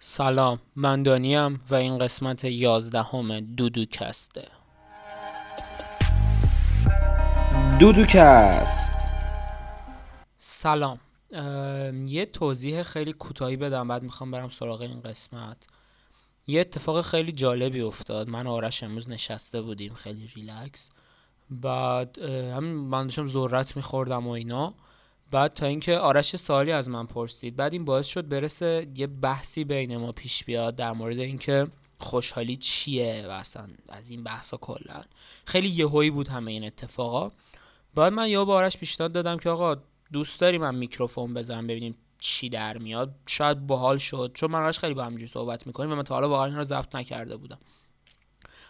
سلام من دانیم و این قسمت یازدهم دودوکسته دودوکست. سلام. یه توضیح خیلی کوتاهی بدم بعد می‌خوام برم سراغ این قسمت. یه اتفاق خیلی جالبی افتاد. من و آرش امروز نشسته بودیم خیلی ریلکس. بعد همین من داشتم ذرت میخوردم و اینا. بعد تا اینکه آرش سوالی از من پرسید بعد این باعث شد برسه یه بحثی بین ما پیش بیاد در مورد اینکه خوشحالی چیه و اصلا از این بحثا کلا. خیلی یهویی بود همه این اتفاقا. بعد من یا با آرش پیشنهاد دادم که آقا دوست داری من میکروفون بزنم ببینیم چی در میاد؟ شاید باحال شد چون من آرش خیلی با همینجوری صحبت می‌کنیم و من تا حالا واقعا رو ضبط نکرده بودم.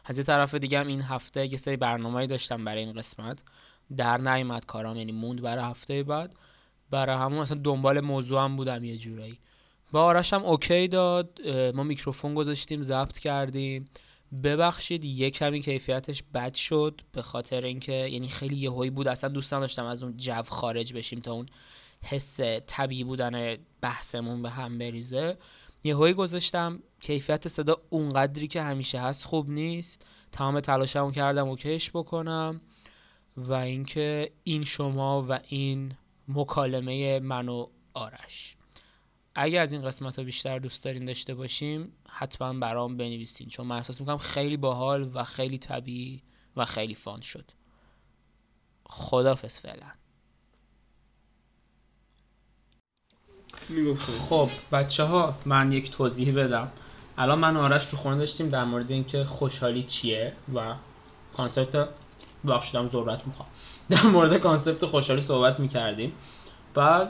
از یه طرف دیگه هم این هفته یه سری برنامه‌ای داشتم برای این قسمت. در نیومد کارام یعنی موند برای هفته بعد. برای همون مثلا دنبال موضوع هم بودم یه جورایی. با آرش هم اوکی داد ما میکروفون گذاشتیم ضبط کردیم. ببخشید یه کمی کیفیتش بد شد به خاطر اینکه یعنی خیلی یهویی بود. اصلا دوستان داشتم از اون جو خارج بشیم تا اون حس طبیعی بودن بحثمون به هم بریزه. یهویی گذاشتم. کیفیت صدا اونقدری که همیشه هست خوب نیست. تمام تلاشمو کردم اوکیش بکنم. و اینکه این شما و این مکالمه من و آرش. اگه از این قسمت ها بیشتر دوست دارین داشته باشیم حتما برام بنویسین چون من احساس می‌کنم خیلی باحال و خیلی طبیعی و خیلی فان شد. خدافز فعلا. خب بچه ها من یک توضیح بدم. الان من و آرش تو خونه داشتیم در مورد اینکه خوشحالی چیه و concept بخشیدم عذرت می‌خوام. در مورد concept خوشحالی صحبت می‌کردیم. بعد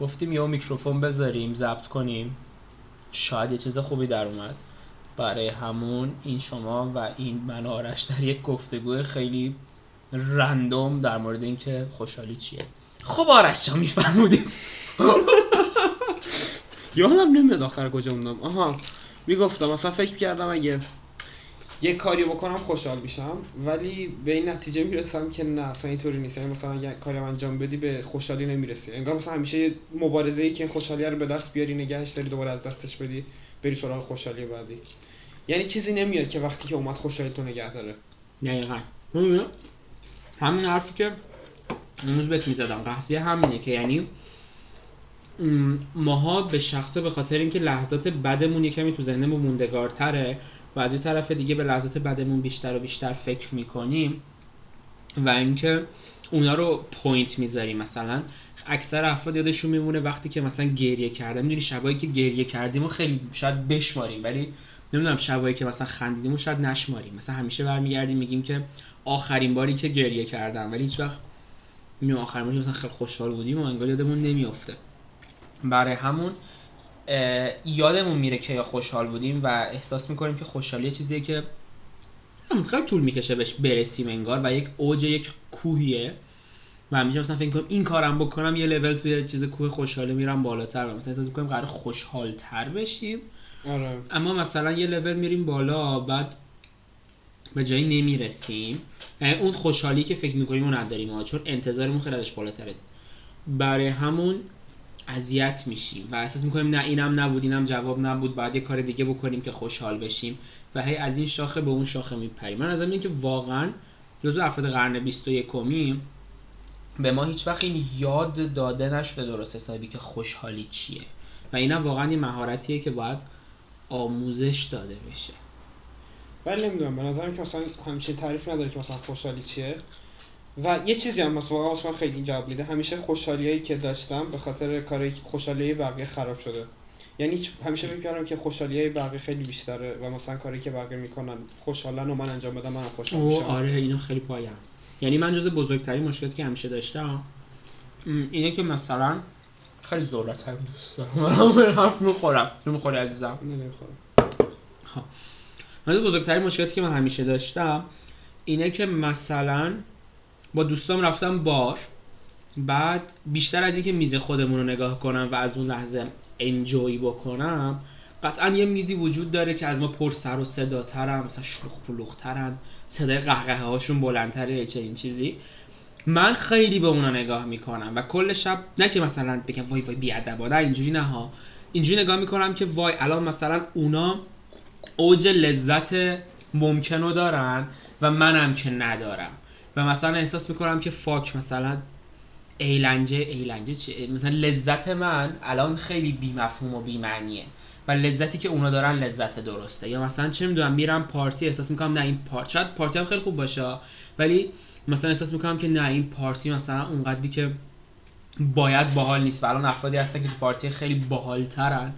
گفتیم یه میکروفون بذاریم ضبط کنیم. شاید یه چیز خوبی در اومد. برای همون این شما و این من آرش در یک گفتگو خیلی random در مورد اینکه خوشحالی چیه. خب آرش شما میفرمودید. یادم نمیاد آخر کجا موندم. آها می‌گفتم مثلا فکر کردم اگه یه کاری بکنم خوشحال میشم ولی به این نتیجه می‌رسم که نه اصلا اینطوری نیست. یعنی مثلا اگه کاری انجام بدی به خوشحالی نمی‌رسی. انگار مثلا همیشه مبارزه ای که خوشحالی رو به دست بیاری نگهش داری دوباره از دستش بدی بری سراغ خوشحالی بعدی. یعنی چیزی نمیاد که وقتی که اومد خوشحالی تو نگه داره. دقیقاً. همین حرفی که امروز بهت می‌زدم. قصدی همینه که یعنی ماها به شخصه به خاطر اینکه لحظات بدمون یه کمی تو ذهنمون موندگارتره و از این طرف دیگه به لحظات بدمون بیشتر و بیشتر فکر می‌کنیم و اینکه اونا رو پوینت می‌ذاریم. مثلا اکثر افراد یادشون میمونه وقتی که مثلا گریه کردن می‌دونی شبایی که گریه کردیم و خیلی شاید بشماریم ولی نمی‌دونم شبایی که مثلا خندیدیم و شاید نشماریم. مثلا همیشه برمیگردیم میگیم که آخرین باری که گریه کردم ولی هیچ وقت آخرین باری مثلا خیلی خوشحال بودیم و انگار یادمون نمیافته. برای همون یادمون میره که یا خوشحال بودیم و احساس می‌کنیم که خوشحالی چیزیه که خیلی طول می‌کشه بهش برسیم انگار و یک اوج یک کوهیه. و همیشه مثلا فکر کنم این کارم بکنم یه لول توی چیز کوه خوشحالی میرم بالاتر و مثلا احساس می‌کنیم قرار خوشحال تر بشیم. آره. اما مثلا یه لول میریم بالا بعد به جایی نمی‌رسیم. اون خوشحالی که فکر می‌کنیم اون نداریم چون انتظارمون خیلی ازش بالاتره. برای همون اذیت میشیم و احساس می‌کنیم نه اینم نبود اینم جواب نبود بعد یه کار دیگه بکنیم که خوشحال بشیم و هی از این شاخه به اون شاخه میپریم. من از این که واقعا جزو افراد قرن 21 کمی به ما هیچ وقت این یاد داده نشده درست حسابی که خوشحالی چیه. و اینا واقعا این مهارتیه که باید آموزش داده بشه. ولی نمی‌دونم به نظرم که مثلا همیشه تعریف نداره که مثلا خوشحالی چیه. و یه چیزی هم مثلا واقعا خیلی جواب میده. همیشه خوشحالیایی که داشتم به خاطر کاری خوشحالی بقیه خراب شده. یعنی همیشه فکر کردم که خوشحالی بقیه خیلی بیشتره و مثلا کاری که بقیه می‌کنن خوشحالن و من انجام بدم منم خوشحال میشم. آره اینو خیلی پایم یعنی من جز بزرگترین مشکلاتی که همیشه داشتم اینه که مثلا خیلی ذرت هم دوست دارم. من حرف می‌خورم. نمی‌خوری عزیزم؟ نمی‌خورم. من بزرگترین مشکلاتی که من همیشه داشتم اینه که مثلا با دوستام رفتم بار. بعد بیشتر از اینکه میز خودمون رو نگاه کنم و از اون لحظه انجوی بکنم قطعا یه میزی وجود داره که از ما پر سر و صدا ترن مثلا شلوغ پلوغ ترن صدای قهقه هاشون بلندتره چه این چیزی. من خیلی به اونا نگاه می‌کنم و کل شب نه که مثلا بگم وای وای بیادبانه اینجوری نه ها. اینجوری نگاه می‌کنم که وای الان مثلا اونا اوج لذت ممکن رو دارن و منم که ندارم. و مثلا احساس می‌کنم که فاک مثلا ایلنجه ایلنجه چیه مثلا لذت من الان خیلی بی مفهوم و بی معنیه و لذتی که اونا دارن لذت درسته. یا مثلا چه می‌دونم میرم پارتی احساس می‌کنم نه این پارتی شاید پارتی هم خیلی خوب باشه ولی مثلا احساس می‌کنم که نه این پارتی مثلا اونقدری که باید باحال نیست. و الان افرادی هستن که تو پارتی خیلی باحالترن.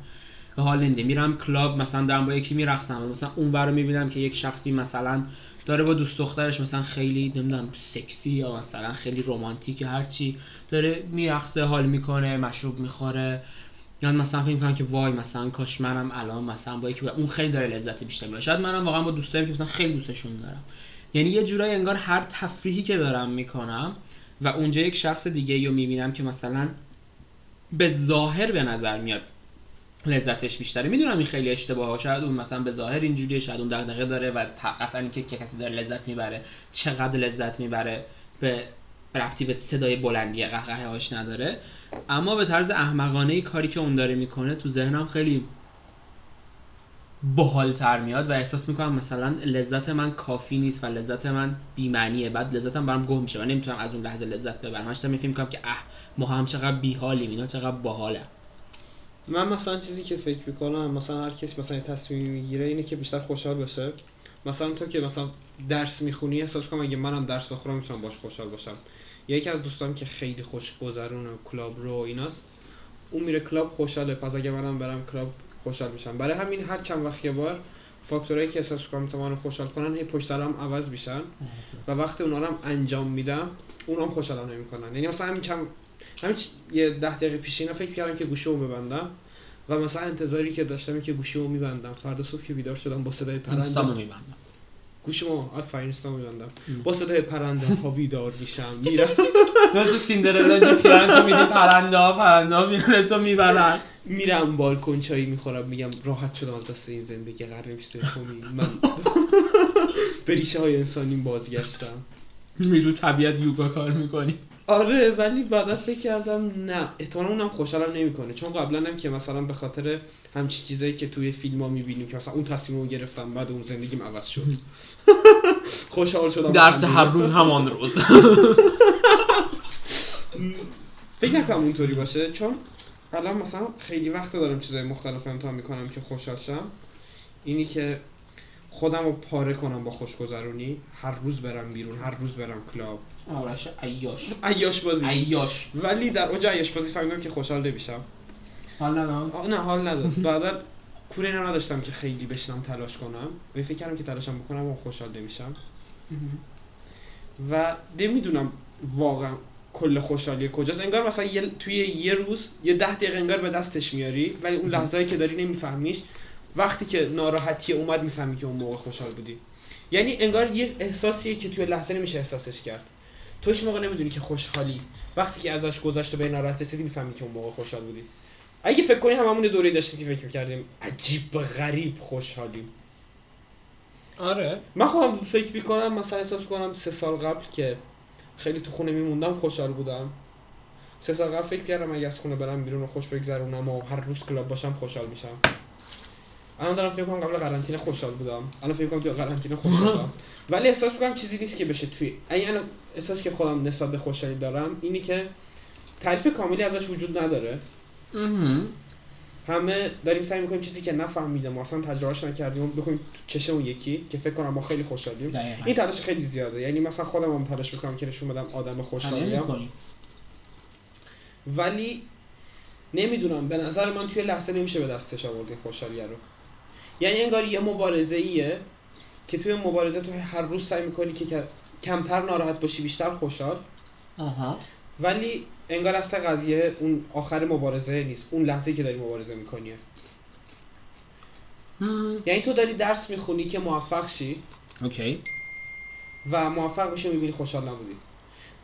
به حال نمیده. میرم کلاب مثلا دارم با یکی میرقصم مثلا اون رو می‌بینم که یک شخصی مثلا داره با دوست دخترش مثلا خیلی نمی‌دونم سکسی یا مثلا خیلی رمانتیک هر چی داره میرقصه حال می‌کنه مشروب می‌خوره. یا مثلا فکر می‌کنم که وای مثلا کاش منم الان مثلا با یکی اون خیلی داره لذت بیشتر می‌بره. شاید منم واقعا با دوستایم که مثلا خیلی دوستشون دارم. یعنی یه جورایی انگار هر تفریحی که دارم می‌کنم و اونجا یک شخص دیگه رو می‌بینم که مثلا به ظاهر به نظر میاد لذتش بیشتره. می‌دونم این خیلی اشتباهه. شاید اون مثلا به ظاهر اینجوریه شاید اون دغدغه داره و قطعا اینکه که کسی داره لذت می‌بره. چقدر لذت می‌بره به ربطی به صدای بلندی قهقه هاش نداره. اما به طرز احمقانه کاری که اون داره می‌کنه تو ذهنم خیلی تر میاد و احساس می‌کنم مثلا لذت من کافی نیست و لذت من بی‌معنیه. بعد لذتم برام گم میشه و نمی‌تونم از اون لحظه لذت ببرم. هشتا میفهم که اه ما هم چقدر بیحالیم اینا چقدر باحاله. من مثلا چیزی که فکر می‌کنم مثلا هر کسی مثلا تصمیم می‌گیره اینه که بیشتر خوشحال باشه. مثلا تو که مثلا درس می‌خونی احساس کنم اگه منم درس بخونم می‌تونم باش خوشحال باشم. یکی از دوستام که خیلی خوش گذرونه کلاب رو ایناست اون میره کلاب خوشحاله پس اگه منم برم کلاب خوشحال میشم. برای همین هر چند وقت یه بار فاکتورایی که احساس کنم تو منو خوشحال کنن هی پشت سرم عوض میشن و وقتی اونا رو انجام میدم اونام خوشحالم نمی‌کنن. یعنی مثلا همین چند همین یه ده دقیقه پیش اینا فکر کردم که گوشیمو ببندم و مثلا انتظاری که داشتم که گوشیمو میبندم. فردا صبح که بیدار شدم با صدای پرنده میبندم. گوشمو آفرین اینستا میبندم. با صدای پرنده ها بیدار میشم. میرم مثل سیندرلا جو پیرن تو میدی پرنده ها پرنده ها میرن تو می‌برن میرم بالکن چایی می‌خورم میگم راحت شدم از دست این زندگی قرار تو من به ریشه های انسانی بازگشتم. میرو طبیعت یوگا کار می‌کنی. آره ولی بعدا فکر کردم نه. احتمالا اونم خوشحالم نمی‌کنه. چون قبلا هم که مثلا به خاطر همچی چیزایی که توی فیلم ها می‌بینیم که مثلا اون تصمیم رو گرفتم بعد اون زندگیم عوض شد. خوشحال شدم. درس هر روز همان روز. فکر نکنم اونطوری باشه. چون الان مثلا خیلی وقت دارم چیزای مختلف امتحان می‌کنم که خوشحال شم. اینی که خودم رو پاره کنم با خوشگذرونی. هر روز برم بیرون هر روز برم کلاب. آرش ایاش ایاش بازی. ایاش ولی در اوج ایاش بازی فهمیدم که خوشحال نمیشم. حال ندارم. نه حال ندارم. بعدا کوره نداشتم که خیلی بشنم تلاش کنم. و فکر کردم که تلاشم بکنم و خوشحال نمیشم. و نمی‌دونم واقعا کل خوشحالی کجاست. انگار مثلا یه توی یه روز یه ده دقیقه انگار به دستش میاری ولی اون لحظه‌ای که داری نمیفهمیش وقتی که ناراحتی اومد می‌فهمی که اون موقع خوشحال بودی. یعنی انگار یه احساسیه که توی لحظه نمیشه احساسش کرد. توش موقع نمی‌دونی که خوشحالی. وقتی که ازش گذشته به ناراحت رسیدی می‌فهمی که اون موقع خوشحال بودی. اگه فکر کنی هممون دوره داشتیم که فکر می‌کردیم عجیب غریب خوشحالیم. آره. من خودم فکر می‌کنم مثلا احساس کنم سه سال قبل که خیلی تو خونه میموندم خوشحال بودم. سه سال قبل فکر کردم اگه از خونه برم بیرون و خوش بگذرونم و هر روز کلاب باشم خوشحال میشم. الان دارم فکر کنم قبل قرنطینه خوشحال بودم. الان فکر کنم تو قرنطینه خوشحال بودم. ولی احساس می‌کنم چیزی نیست که بشه توی اگه احساس که خودم نسبت به خوشحالی دارم اینی که تعریف کاملی ازش وجود نداره. همه داریم سعی می‌کنیم چیزی که نفهمیدیم ما اصلا تجربهش نکردیم بخویم چشه اون یکی که فکر کنم ما خیلی خوشحالیم. این تلاش خیلی زیاده. یعنی مثلا خودم هم تلاش می‌کنم که نشون بدم آدم خوشحالیم ولی نمی‌دونم به نظر من توی لحظه نمیشه به دستش آورد این خوشحالی رو. یعنی انگار یه مبارزه ایه که توی مبارزه تو هر روز سعی می‌کنی که کمتر ناراحت باشی بیشتر خوشحال. آها. ولی انگار اصل قضیه اون آخر مبارزه نیست. اون لحظه که داری مبارزه می‌کنی. یعنی تو داری درس می‌خونی که موفق شی. اوکی. و موفق بشی می‌بینی خوشحال نبودی.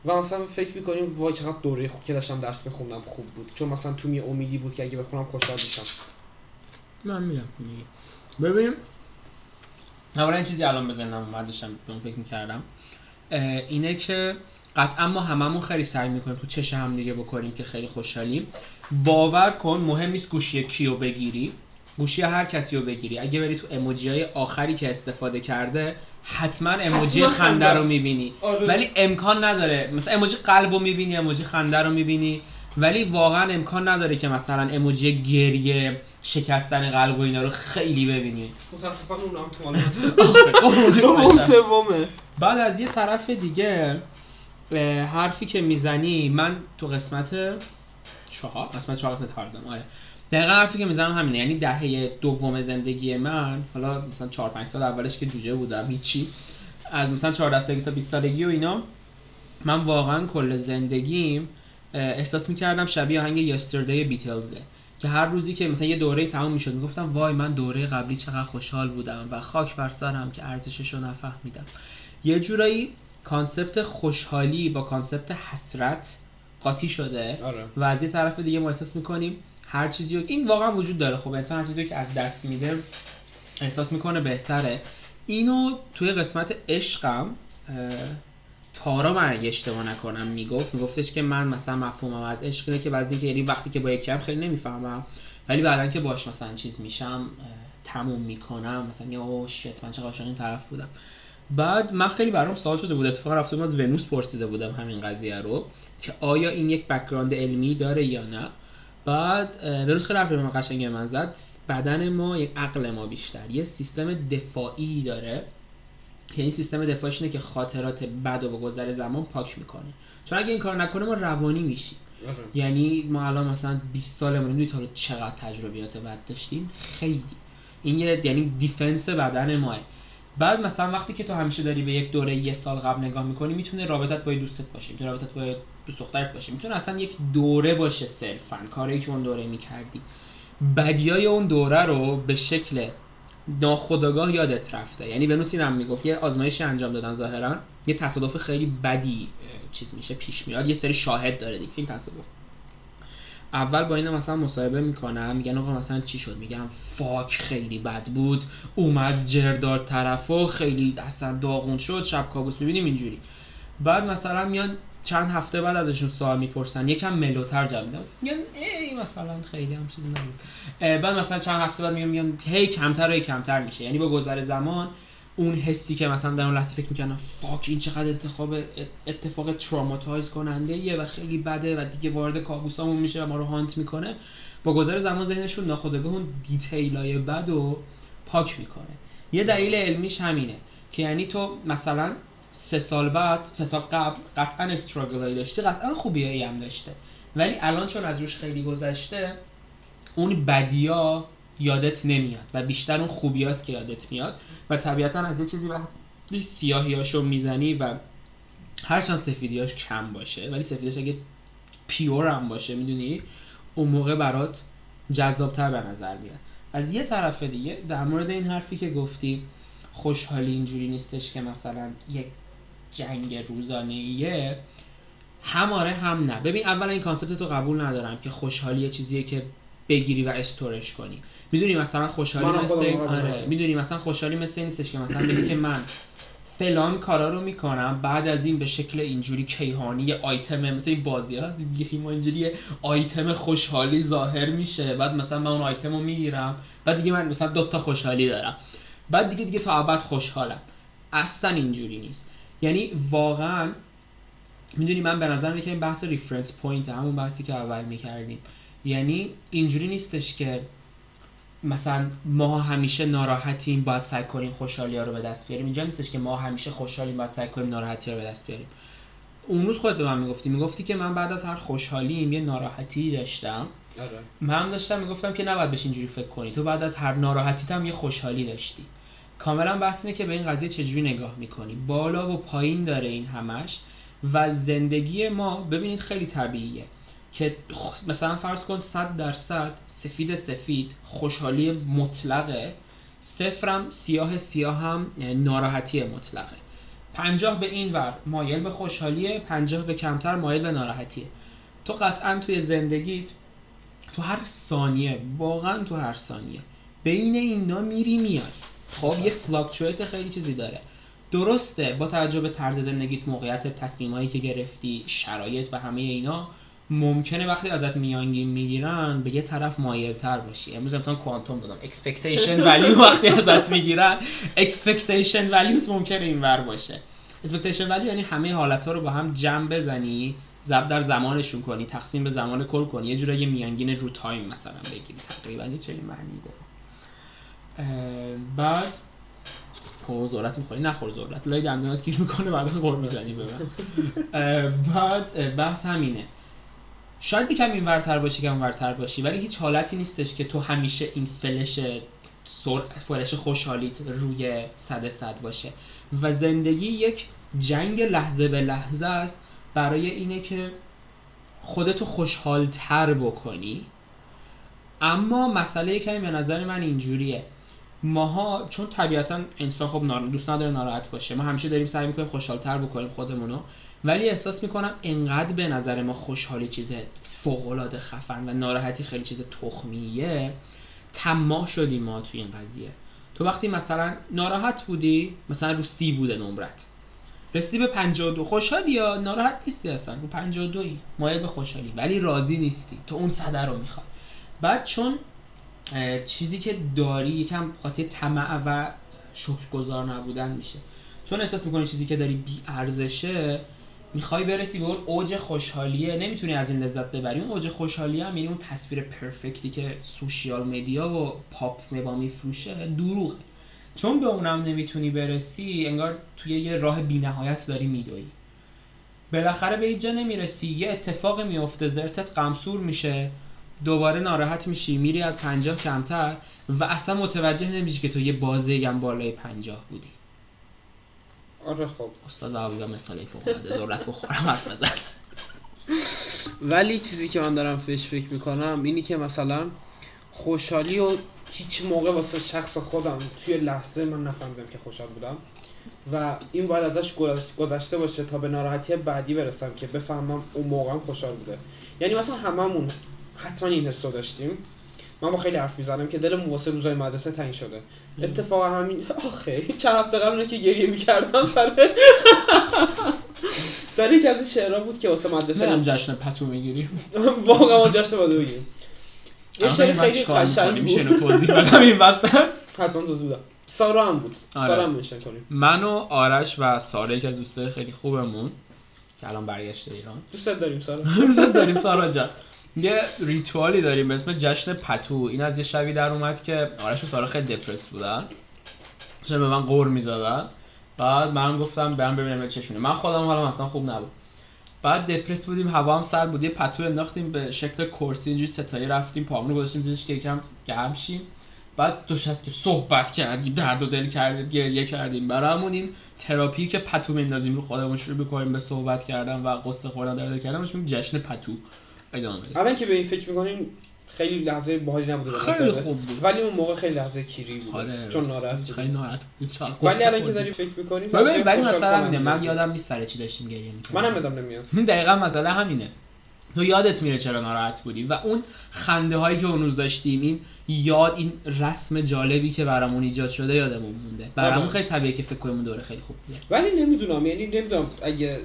و مثلا فکر می‌کنیم وای چقدر دوره خوب که داشتم درس میخوندم خوب بود. چون مثلا تو می امیدی بود که اگه بخونم خوشحال میشم. من میگم ببین. اولا این چیزی الان بزنم اومد داشتم به اون فکر می‌کردم. اینه که قطعا ما هممون خیلی سعی می‌کنیم تو چش هم دیگه بکنیم که خیلی خوشحالیم. باور کن مهم نیست گوشی کیو بگیری. گوشی هر کسی رو بگیری. اگه بری تو اموجی های آخری که استفاده کرده حتما اموجی خنده رو. می‌بینی. آره. ولی امکان نداره. مثلا اموجی قلب رو می‌بینی اموجی خنده رو می‌بینی. ولی واقعا امکان نداره که مثلا اموجی گریه شکستن قلب و اینا رو خیلی ببینی. متاسفانه اونم تو مال دوم سومه بعد از یه طرف دیگه حرفی که می‌زنی من تو قسمت چهار قسمت چهار قسمت هاردم آره. دقیقا حرفی که می‌زنم همینه. یعنی دهه دوم زندگی من حالا مثلا چهار پنج سال اولش که جوجه بودم هیچی. از مثلا 14 سالگی تا 20 سالگی و اینا من واقعا کل زندگیم احساس می‌کردم شبیه آهنگ Yesterday Beatles ه که هر روزی که مثلا یه دوره تموم می‌شد می‌گفتم وای من دوره قبلی چقدر خوشحال بودم و خاک بر سرم که ارزشش رو نفهمیدم. یه جورایی concept خوشحالی با concept حسرت قاطی شده. آره. و از یه طرف دیگه ما احساس می‌کنیم هر چیزی رو این واقعا وجود داره. خب انسان هر چیزی که از دست میده احساس می‌کنه بهتره. اینو توی قسمت عشقم تارا من اگه اشتباه نکنم می‌گفت میگفتش که من مثلا مفهومم از عشق اینه که بعضی که یعنی وقتی که با یکی هم خیلی نمی‌فهمم ولی بعدا که باش مثلا چیز میشم تموم می‌کنم مثلا میگم oh shit من چه عاشق این طرف بودم. بعد من خیلی برام سوال شده بود اتفاقا رفته بودم از ونوس پرسیده بودم همین قضیه رو که آیا این یک background علمی داره یا نه. بعد ونوس خیلی حرف من قشنگ من زد. بدن ما یک عقل ما بیشتر یه سیستم دفاعی داره. که این سیستم دفاعش اینه که خاطرات بد و با گذر زمان پاک می‌کنه. چون اگه این کار نکنه ما روانی میشیم. آره. یعنی ما الان مثلا 20 سالمون تا حالا چقدر تجربیات بد داشتیم. خیلی. این یه یعنی دیفنس بدن ماه. بعد مثلا وقتی که تو همیشه داری به یک دوره یه سال قبل نگاه می‌کنی می‌تونه رابطت با دوستت باشه می‌تونه رابطت با دوست دخترت باشه. می‌تونه اصلا یک دوره باشه صرفا. کاری که اون دوره می‌کردی. بدیای اون دوره رو به شکل ناخودآگاه یادت رفته. یعنی ونوس اینم می‌گفت یه آزمایشی انجام دادن ظاهرا یه تصادف خیلی بدی چیز میشه پیش میاد یه سری شاهد داره دیگه این تصادف. اول با اینا مثلا مصاحبه می‌کنم میگن آقا مثلا چی شد؟ میگم فاک خیلی بد بود اومد جردار طرفو خیلی اصلا داغون شد شب کابوس می‌بینیم اینجوری. بعد مثلا میان چند هفته بعد ازشون سوال می‌پرسن یکم ملوتر جواب میدن. میگن ای مثلا خیلی هم چیز نبود. بعد مثلا چند هفته بعد میگم میگم هی کمتر و هی کمتر میشه. یعنی با گذر زمان اون حسی که مثلا در اون لحظه فکر می‌کنم fuck این چقدر اتفاق اتفاق traumatize کننده یه و خیلی بده و دیگه وارد کابوسامون میشه و ما رو haunt می‌کنه. با گذر زمان ذهنشون ناخودآگاه اون detail ای بد و پاک می‌کنه. یه دلیل علمیش همینه که یعنی تو مثلا سه سال بعد سه سال قبل قطعا struggle هایی داشتی. قطعا خوبی هم داشته. ولی الان چون از روش خیلی گذشته اون بدیا یادت نمیاد و بیشتر اون خوبیاست که یادت میاد. و طبیعتا از یه چیزی وقتی سیاهیاشو می‌زنی و هرچند سفیدیاش کم باشه. ولی سفیدیاش اگه پیور هم باشه می‌دونی؟ اون موقع برات جذابتر به نظر میاد. از یه طرف دیگه در مورد این حرفی که گفتی خوشحالی اینجوری نیستش که مثلا یک جنگ روزانه ایه هم آره هم نه. ببین اولا این concept تو قبول ندارم که خوشحالی یه چیزیه که بگیری و store ش کنی. می‌دونی مثلا خوشحالی مثل این- آره. می‌دونی مثلا خوشحالی مثل این نیستش که مثلا بگی که من فلان کارا رو می‌کنم بعد از این به شکل اینجوری کیهانی یه آیتم مثل این بازی هست ما اینجوری یه آیتم خوشحالی ظاهر میشه. بعد مثلا من اون آیتم رو می‌گیرم. بعد دیگه من مثلا دو تا خوشحالی دارم. بعد دیگه دیگه تا ابد خوشحالم. اصلا اینجوری نیست. یعنی واقعا می‌دونی من به نظر که این بحث reference point همون بحثی که اول می‌کردیم. یعنی اینجوری نیستش که مثلا ما همیشه ناراحتیم باید سعی کنیم خوشحالی ها رو به دست بیاریم. اینجا نیستش که ما همیشه خوشحالیم باید سعی کنیم ناراحتی رو به دست بیاریم. اون روز خودت به من می‌گفتی. می‌گفتی که من بعد از هر خوشحالیم یه ناراحتی داشتم. آره. من داشتم می‌گفتم که نباید بهش اینجوری فکر کنی. تو بعد از هر ناراحتیت هم یه خوشحالی داشتی. کاملا بحث اینه که به این قضیه چجوری نگاه می‌کنی بالا و پایین داره این همش و زندگی ما ببینید خیلی طبیعیه که مثلا فرض کن 100 درصد سفید سفید خوشحالی مطلقه صفرم سیاه سیاه هم اه، ناراحتی مطلقه. پنجاه به این ور مایل به خوشحالیه پنجاه به کمتر مایل به ناراحتیه. تو قطعا توی زندگیت تو هر ثانیه واقعا تو هر ثانیه بین اینا میری میای. خب یه fluctuate خیلی چیزی داره. درسته با توجه به طرز زندگیت موقعیت تصمیمایی که گرفتی شرایط و همه اینا ممکنه وقتی ازت میانگین می‌گیرن به یه طرف مایلتر باشی. امروز امتحان کوانتوم دادم. expectation value وقتی ازت می‌گیرن expectation value ت ممکنه اینور باشه. expectation value یعنی همه حالت ها رو با هم جمع بزنی ضرب در زمانشون کنی تقسیم به زمان کل کنی. یه جورایی میانگین رو time مثلا بگیری. تقریبا چنین معنی داره. بعد او ذرت می‌خوری. نخور ذرت لای دندونات گیر می‌کنه بعد غر می‌زنی به بعد. بحث همینه. شاید یکم این ورتر باشی اون ورتر باشی ولی هیچ حالتی نیستش که تو همیشه این فلش سر... فلش خوشحالیت روی صد صد باشه. و زندگی یک جنگ لحظه به لحظه است برای اینه که خودتو خوشحالتر بکنی. اما مسئله کمی به نظر من اینجوریه. ماها چون طبیعتا انسان خب نار- دوست نداره ناراحت باشه. ما همیشه داریم سعی می‌کنیم خوشحالتر بکنیم خودمونو. ولی احساس می‌کنم انقدر به نظر ما خوشحالی چیز فوقالعاده خفن و ناراحتی خیلی چیز تخمیه. طماع شدیم ما توی این قضیه. تو وقتی مثلا ناراحت بودی مثلا رو سی بوده نمرت. رسیدی به 52 خوشحالی یا ناراحت نیستی اصلا؟ رو 52 ای مایل به خوشحالی. ولی راضی نیستی. تو اون صده رو می‌خوای. بعد چون چیزی که داری یکم خاطر طمع و شکرگزار نبودن میشه. چون احساس می‌کنی چیزی که داری بی ارزشه می‌خوای برسی به اون اوج خوشحالیه نمی‌تونی از این لذت ببری. اون اوج خوشحالی هم یعنی اون تصویر پرفکتی که سوشیال مدیا و پاپ مبا میفروشه دروغه. چون به اونم نمی‌تونی برسی انگار توی یه راه بینهایت داری میدوی. بالاخره به جا نمی‌رسی. یه اتفاق میفته زرتت غمسور میشه. دوباره ناراحت میشی میری از پنجاه کمتر و اصلا متوجه نمیشی که تو یه بازه هم بالای پنجاه بودی. آره خب. استاد عبودا مثال فوق العاده ذرت بخورم حرف بزن. ولی چیزی که من دارم فش فکر می‌کنم اینی که مثلا خوشحالی و هیچ موقع واسه شخص خودم توی لحظه من نفهمیدم که خوشحال بودم و این باید ازش گذشت- گذشته باشه تا به ناراحتی بعدی برسم که بفهمم اون موقعم خوشحال بوده. یعنی مثلا هممون حتما این حس رو داشتیم. من با خیلی حرف می‌زنم که دلمون واسه روزای مدرسه تنگ شده. اتفاقا همین آخه چند هفته قبل که گریه می‌کردم سر سر یکی از این شعرها بود که واسه مدرسه نمی‌دونم جشن پتو می‌گیریم. واقعا ما جشن باید بگیم یه شعر خیلی قشنگ میشه بود. اینو توضیح بدم این وسط. حتما توضیح بدم. سارا هم بود. آره. سارا هم کنیم. من و آرش و ساره یکی از دوستای خیلی خوبمون که الان برگشته ایران. دوست داریم سارا. دوست داریم سارا جان. یه ریتوالی داریم به اسم جشن پتو. این از یه شبی در اومد که آرش و سارا خیلی دپرس بودن. چون به من قور می‌زدن. بعد من گفتم برم ببینم چشونه من خودم حالا اصلا خوب نبود. بعد دپرس بودیم هوا هم سرد بود. یه پتو انداختیم به شکل کرسی اینجوری ستایی رفتیم پامون گذاشتیم زیرش که یکم گرم شیم. بعد دوش هست که صحبت کردیم درد و دل کردیم گریه کردیم. برامون این تراپی که پتو میندازیم رو خودمون شروع بکنیم به صحبت کردن و قصه خوردن درد کردن جشن پتو. ادامه. الان که به این فکر می‌کنیم خیلی لحظه باحالی نبوده به خیلی. خوب بود ولی اون موقع خیلی لحظه کیری بود آره چون. ناراحت خیلی. ناراحت چقدر ولی الان که. داریم فکر می‌کنیم ببین ولی مثلا همینه من یادم نیست سر چی داشتیم گریه می‌کردیم منم یادم نمیاد دقیقا مسئله همینه تو یادت میره چرا ناراحت بودی و اون خنده هایی که اون روز داشتیم این یاد این رسم جالبی که برامون ایجاد شده یادمون مونده برامون آره. خیلی طبیعیه که فکر کنیم دوره خیلی خوب بوده ولی نمی‌دونم یعنی نمی‌دونم اگه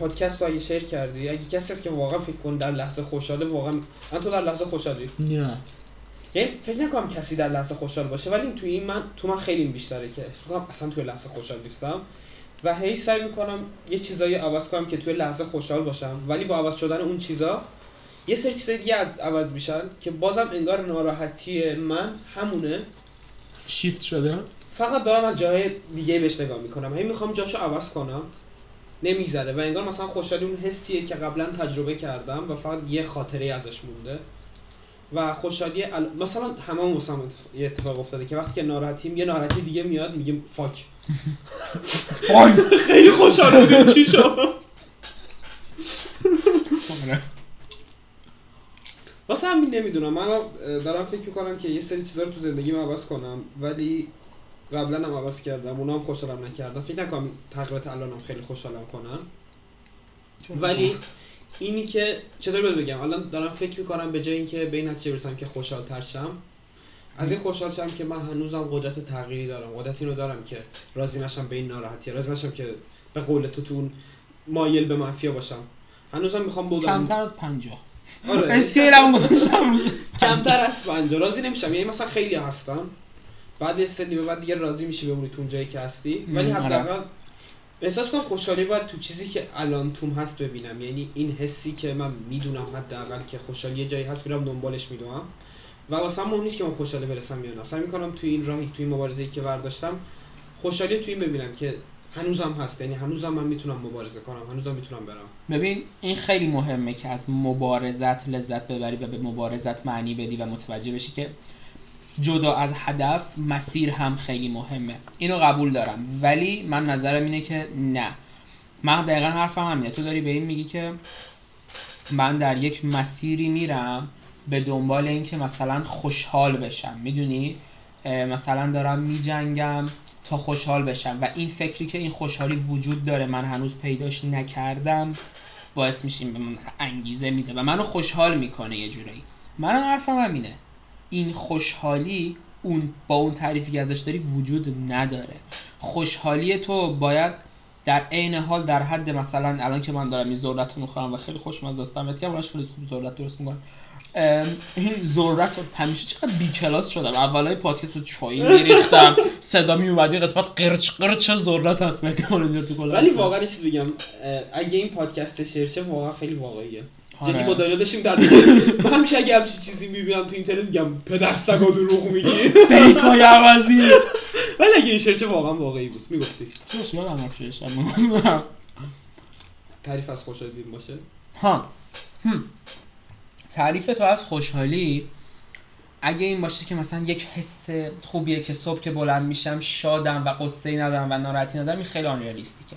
پادکست رو اگه شیر کردی اگه کسی هست که واقعا فکر کن در لحظه خوشحاله واقعا من تو در لحظه خوشحالی؟ نه. یعنی فکر نکنم کسی در لحظه خوشحال باشه ولی توی این من تو من خیلی بیشتره که می‌کنم اصلا توی لحظه خوشحال نیستم. و هی سعی می‌کنم یه چیزایی عوض کنم که توی لحظه خوشحال باشم. ولی با عوض شدن اون چیزا یه سری چیزای دیگه از عوض میشن که بازم انگار ناراحتی من همونه. شیفت شده. فقط دارم از جای دیگه بهش نگاه می‌کنم. هی می‌خوام جاشو عوض کنم. نمی‌ذاره و انگار مثلا خوشحالی اون حسیه که قبلا تجربه کردم و فقط یه خاطره ازش مونده. و خوشحالی ال... مثلا همه واسه هم یه اتفاق افتاده که وقتی که ناراحتیم یه ناراحتی دیگه میاد میگیم فاک. خیلی خوشحال بودیم. چی شد؟ واسه همین نمی‌دونم. من دارم فکر می‌کنم که یه سری چیزا رو تو زندگیم عوض کنم ولی قبلا هم عوض کردم. اونا هم خوشحالم نکردم فکر نکنم تغییرات الانم خیلی خوشحالم کنن. ولی اینی که چطور بهت بگم؟ الان دارم فکر می‌کنم به جای اینکه به این نتیجه برسم که خوشحال تر شم از این خوشحال شم که من هنوزم قدرت تغییری دارم. قدرت اینو دارم که راضی نشم به این ناراحتی. راضی نشم که به قول تو تو اون مایل به منفی باشم. هنوزم می‌خوام بودم. کمتر از پنجاه. آره. اسکیلمو گذاشتم. کمتر از 50 راضی نمیشم. یعنی مثلا خیلی هستن بعد یه سنی به بعد دیگه راضی میشی بمونی تو اون جایی که هستی. ولی آره. حداقل احساس کنم خوشحالی باید تو چیزی که الان توم هست ببینم. یعنی این حسی که من می‌دونم حداقل که خوشحالی یه جایی هست میرم دنبالش می‌دونم و واسه مهم نیست که من خوشحالی برسم یا نه. سعی می‌کنم تو این راهی تو این مبارزه‌ای که برداشتم خوشحالی تو این ببینم که هنوزم هست. یعنی هنوزم من می‌تونم مبارزه کنم هنوزم می‌تونم برم. ببین این خیلی مهمه که از مبارزت لذت ببری و به مبارزت معنی بدی و متوجه بشی که جدا از هدف مسیر هم خیلی مهمه. اینو قبول دارم. ولی من نظرم اینه که نه. من دقیقا حرفم همینه. تو داری به این میگی که من در یک مسیری میرم به دنبال اینکه مثلا خوشحال بشم. می‌دونی؟ مثلا دارم میجنگم تا خوشحال بشم. و این فکری که این خوشحالی وجود داره من هنوز پیداش نکردم باعث میشیم به من انگیزه میده. و منو خوشحال می‌کنه یه جورایی. منم حرفم همینه. این خوشحالی اون با اون تعریفی که ازش داری وجود نداره. خوشحالی تو باید در عین حال در حد مثلا الان که من دارم این ذرت رو می‌خورم و خیلی خوشمزه است دمت گرم. خیلی خوب ذرت درست می‌کنم این ذرت رو همیشه چقدر بی کلاس شدم. اولای پادکست رو چای میریختم. صدا می اومدی قسمت قرچ قرچ ذرت هست. کلا ولی واقعا چیز بگم. اگه این پادکست شرشه واقعا خیلی واقعیه. آره. جدی با دانیا داشتیم در من همیشه اگه همچین چیزی می‌بینم تو اینترنت میگم پدر سگا دروغ میگی. فیک های عوضی. ولی اگه این شرشه واقعا واقعی بود می‌گفتی. چیش یادم رفت تعریف از خوشحالی باشه؟ ها. هم. تعریف تو از خوشحالی اگه این باشه که مثلا یک حس خوبیه که صبح که بلند میشم شادم و قصه ای ندارم و ناراحتی ندارم این خیلی آنریالیستیکه.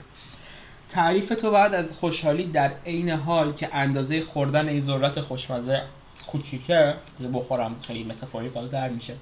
تعریف تو بعد از خوشحالی در عین حال که اندازه خوردن این ذرت خوشمزه کوچیکه بخورم خیلی متافوریکال در میشه.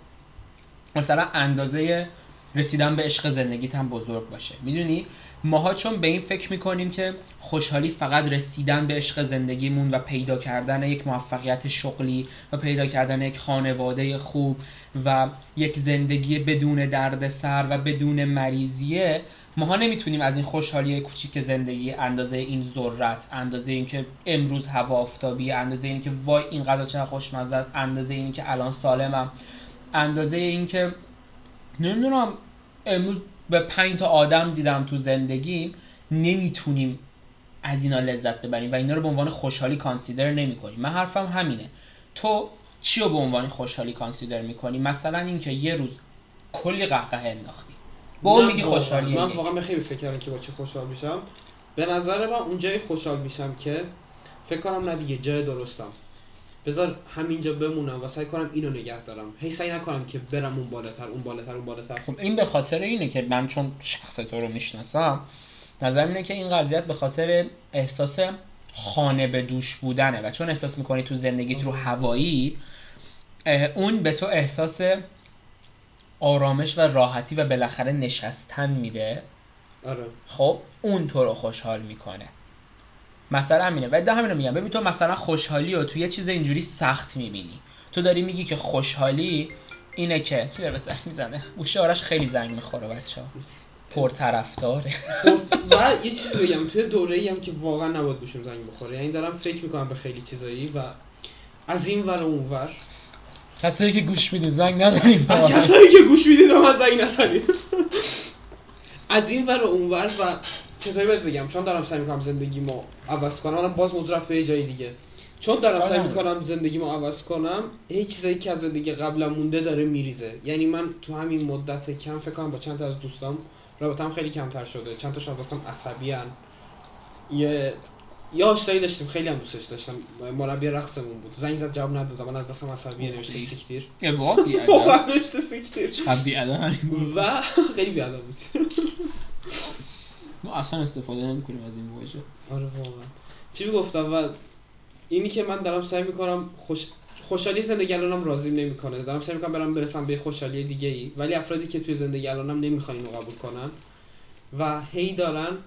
مثلا اندازه رسیدن به عشق زندگیت هم بزرگ باشه. می‌دونی؟ ماها چون به این فکر می‌کنیم که خوشحالی فقط رسیدن به عشق زندگیمون و پیدا کردن یک موفقیت شغلی و پیدا کردن یک خانواده خوب و یک زندگی بدون دردسر و بدون مریضیه ماها نمی‌تونیم از این خوشحالی کوچیک زندگی اندازه این ذرت اندازه اینکه امروز هوا آفتابی اندازه اینکه وای این غذا چقدر خوشمزه است اندازه اینکه الان سالمم اندازه اینکه نمی‌دونم امروز به پنج تا آدم دیدم تو زندگیم نمی‌تونیم از اینا لذت ببریم و اینا رو به عنوان خوشحالی کانسیدر نمی‌کنیم. من حرفم همینه. تو چی رو به عنوان خوشحالی کانسیدر می‌کنی؟ مثلا اینکه یه روز کلی قهقه انداختی. با اون میگی خوشحالی من واقعا به خیلی فکر کردم که با چی خوشحال میشم. به نظر من اونجایی خوشحال میشم که فکر کنم نه دیگه جای درستم. بذار همینجا بمونم و سعی کنم اینو نگه دارم. هی سعی نکنم که برم اون بالاتر اون بالاتر اون بالاتر. خب این به خاطر اینه که من چون شخص تو رو می‌شناسم نظرم اینه که این قضیت به خاطر احساس خانه به دوش بودنه و چون احساس می‌کنی تو زندگیت رو هوایی اون به تو احساس آرامش و راحتی و بالاخره نشستن میده. آره. خب اون تو رو خوشحال می‌کنه. مثلا همینه. و ده همینو میگم. ببین تو مثلا خوشحالی رو تو یه چیز اینجوری سخت می‌بینی. تو داری میگی که خوشحالی اینه که تو داره زنگ می‌زنه. گوشه آرش خیلی زنگ می‌خوره بچه ها پرطرفداره و یه چیزی بگم. توی دوره ای هم که واقعا نباید گوشم زنگ بخوره. یعنی دارم فکر می‌کنم به خیلی چیزایی و از این ور و اون ور. کسایی که گوش میدی زنگ نزنیم کسایی که گوش می‌دید هم از زنگ نزنید از این ور و اون ور و چطوری بهت بگم؟ چون دارم سعی می‌کنم زندگیمو عوض کنم. باز موضوع رفت به یه جای دیگه. چون دارم سعی آره. می‌کنم زندگیمو عوض کنم یه چیزایی که از زندگی قبلا مونده داره میریزه. یعنی من تو همین مدت کم فکر کنم با چند تا از دوستام رابطم خیلی کمتر شده. چند تاشون دستم عصبی هن. یه یه آشنایی داشتیم خیلی هم دوستش داشتم. مربی رقصمون بود. زنگ زد جواب ندادم من از دستم عصبیه نوشته. سیکتیر. واقعی؟ واقعا نوشته سیکتیر. بیادم و خیلی بیادم بود ما اصلا استفاده نمی‌کنیم از این واژه آره واقعا. چی می‌گفتم و اینی که من دارم سعی می‌کنم خوش خوشحالی زندگی الانم راضی نمی‌کنه. دارم سعی می‌کنم برم برسم به خوشحالی دیگه ای ولی افرادی که توی زندگی الانم نمی‌خوان اینو قبول کنن و هی دارن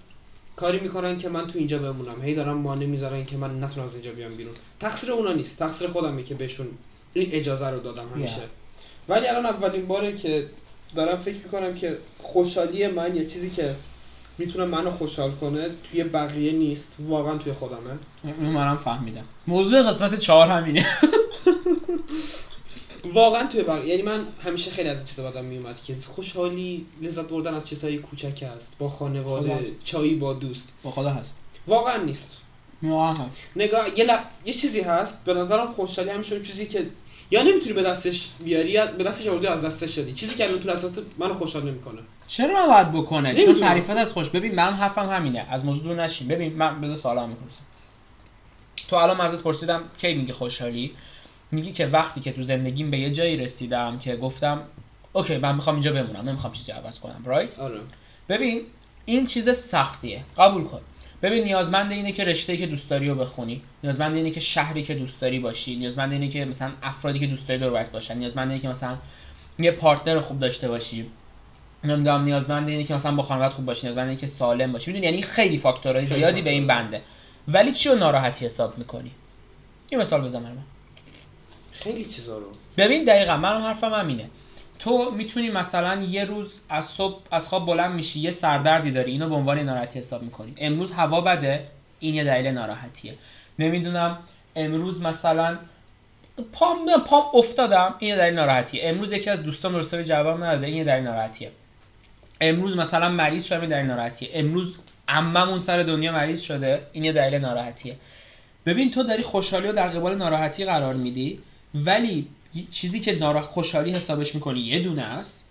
کاری می‌کنن که من تو اینجا بمونم. هی دارن مانع می‌ذارن که من نتونم از اینجا بیام بیرون. تقصیر اونا نیست. تقصیر خودمه که بهشون این اجازه رو دادم همیشه. Yeah. ولی الان اولین باره که دارم فکر می‌کنم که خوشحالی من یه چیزی که می‌تونه منو خوشحال کنه توی بقیه نیست. واقعا توی خودمه. اون منم فهمیدم. موضوع قسمت چهار همینه. واقعا توی بقیه یعنی من همیشه خیلی از چیزا بدم میومد که خوشحالی لذت بردن از چیزهای کوچک است با خانواده. چایی با دوست. با خدا هست. واقعا نیست. واقعا نگاه یه, ل... یه چیزی هست. به نظرم خوشحالی همیشه اون چیزی که یا نمی‌تونی به دستش بیاری یا به دستش آوردی از دستش دادی. چیزی که الان تو لحظات منو خوشحال نمی‌کنه. چرا نباید بکنه؟ چون. تعریفت از خوش. ببین منم حرفم همینه. از موضوع دور نشین. ببین من بذار سوالا می‌پرسم تو الان ازت پرسیدم کی میگی خوشحالی؟ میگی که وقتی که تو زندگیم به یه جایی رسیدم که گفتم اوکی من می‌خوام اینجا بمونم. نمی‌خوام چیزی عوض کنم رایت آره. ببین این چیز سختیه. قبول کن. ببین نیازمند اینه که رشته که دوست داری رو بخونی. نیازمند اینه که شهری که دوست داری باشی. نیازمند اینه که مثلا افرادی که دوست داری دور باشن. نیازمند اینه که مثلا یه پارتنر خوب داشته باشی. نمی‌دونم نیازمند اینه که مثلا با خانواده خوب باشی نیازمند اینه که سالم باشی. می‌دونی؟ یعنی خیلی فاکتورهای خیلی زیادی به این بنده. ولی چی رو ناراحتی حساب می‌کنی؟ یه مثال بزن برام خیلی چیزا رو. ببین دقیقا منم حرفم همینه. تو می‌تونی مثلا یه روز از صبح از خواب بلند میشی یه سردردی داری اینو به عنوان ناراحتی حساب می‌کنی. امروز هوا بده این یه دلیل ناراحتیه. نمی‌دونم امروز مثلا پام پام افتادم این یه دلیل ناراحتیه. امروز یکی از دوستان درسته به جواب نداده این یه دلیل ناراحتیه. امروز مثلا مریض شدم دلیل ناراحتیه. امروز عممون سر دنیا مریض شده این یه دلیل ناراحتیه. ببین تو داری خوشحالی رو در قبال ناراحتی قرار میدی ولی چیزی که نارا... خوشحالی حسابش می‌کنی یه دونه است.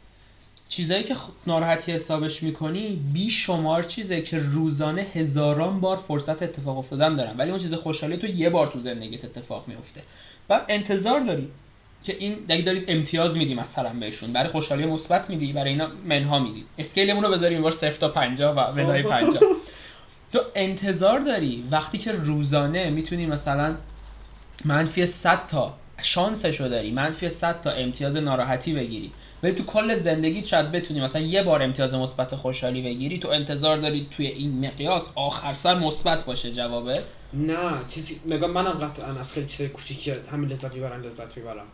چیزایی که ناراحتی حسابش می‌کنی بی شمار چیزه که روزانه هزاران بار فرصت اتفاق افتادن دارن. ولی اون چیز خوشحالی تو یه بار تو زندگیت اتفاق میفته بعد انتظار داری. که این دیگه دارید امتیاز میدی مثلا بهشون. برای خوشحالی مثبت میدی برای اینا منها میدی. اسکیلمون رو بذاریم بار 0 تا 50 و منهای 50 تو انتظار داری وقتی که روزانه می‌تونی مثلا منفی 100 تا شانسشو داری منفی 100 تا امتیاز ناراحتی بگیری. ولی تو کل زندگی شاید بتونی مثلا یه بار امتیاز مثبت خوشحالی بگیری. تو انتظار داری توی این مقیاس آخر سر مثبت باشه جوابت؟ نه چیزی نگاه منم قطعا از خیلی چیزای کوچیکی همین لذت می‌برم لذت می‌برم.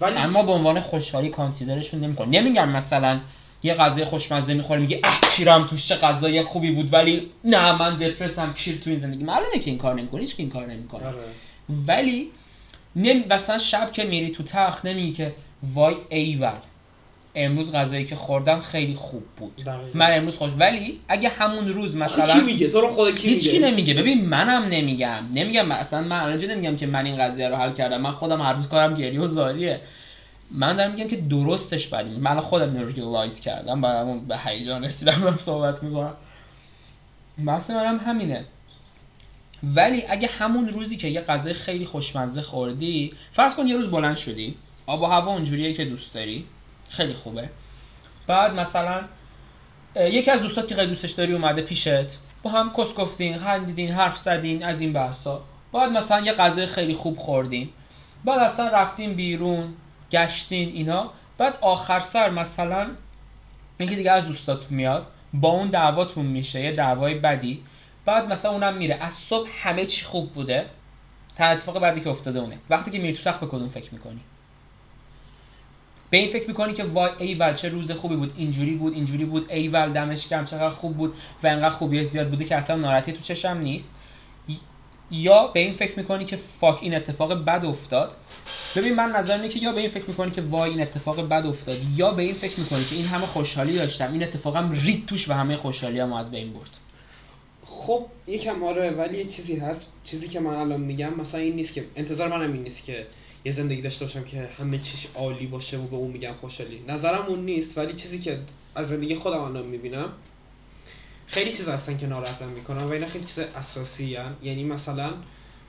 ولی اما به عنوان خوشحالی کانسیدرشون نمیکن نمیگم مثلا یه غذای خوشمزه می‌خوری میگه اه کیرم توش چه غذای خوبی بود ولی نه من دپرسم کیر تو این زندگی. معلومه که این کار نمی‌کنی هیچ کی این کار نمی‌کنه. آره. ولی نمی... مثلا شب که میری تو تخت نمیگی که وای ایول امروز غذایی که خوردم خیلی خوب بود. من امروز خوش ولی اگه همون روز مثلا کی میگه؟ تو رو خدا کی هیچ کی میگه؟ نمیگه. ببین منم نمیگم. نمیگم اصلا من الان نمیگم که من این قضیه رو حل کردم؟ من خودم هر روز کارم گریه و زاریه. من دارم میگم که درستش بدیم من خودم اینو realize کردم بعدم به هیجان رسیدم دارم صحبت می‌کنم. بحث منم همینه. ولی اگه همون روزی که یه غذای خیلی خوشمزه خوردی فرض کن یه روز بلند شدی آب و هوا اونجوریه که دوست داری. خیلی خوبه. بعد مثلا یکی از دوستات که خیلی دوستش داری اومده پیشت با هم کس گفتین خندیدین حرف زدین از این بحثا. بعد مثلا یه غذای خیلی خوب خوردین. بعد اصلا رفتین بیرون گشتین اینا. بعد آخر سر مثلا یکی دیگه از دوستاتون میاد با اون دعواتون میشه یه دعوای بدی. بعد مثلا اونم میره. از صبح همه چی خوب بوده. تا اتفاق بعدی که افتاده اونه. وقتی که میری تو تخت به کدوم فکر می‌کنی؟ به این فکر می‌کنی که وای ایول چه روز خوبی بود اینجوری بود اینجوری بود ایول دمش گرم چقدر خوب بود و انقدر خوبی زیاد بوده که اصلا ناراحتی تو چشم نیست. یا به این فکر می‌کنی که فاک این اتفاق بد افتاد. ببین من نظر اینه که یا به این فکر می‌کنی که وای این اتفاق بد افتاد یا به این فکر می‌کنی که این همه خوشحالی داشتم این اتفاقم رید توش و همه خوشحالی از بین برد. خب یکم آره ولی یه چیزی هست چیزی که من الان میگم مثلا این نیست که انتظار منم این نیست که یه زندگی داشته باشم که همه چیش عالی باشه و به اون میگم خوشحالی. نظرم اون نیست ولی چیزی که از زندگی خودم الان می‌بینم خیلی چیز هستن که ناراحتم می‌کنن و اینا خیلی چیز اساسی هن. یعنی مثلا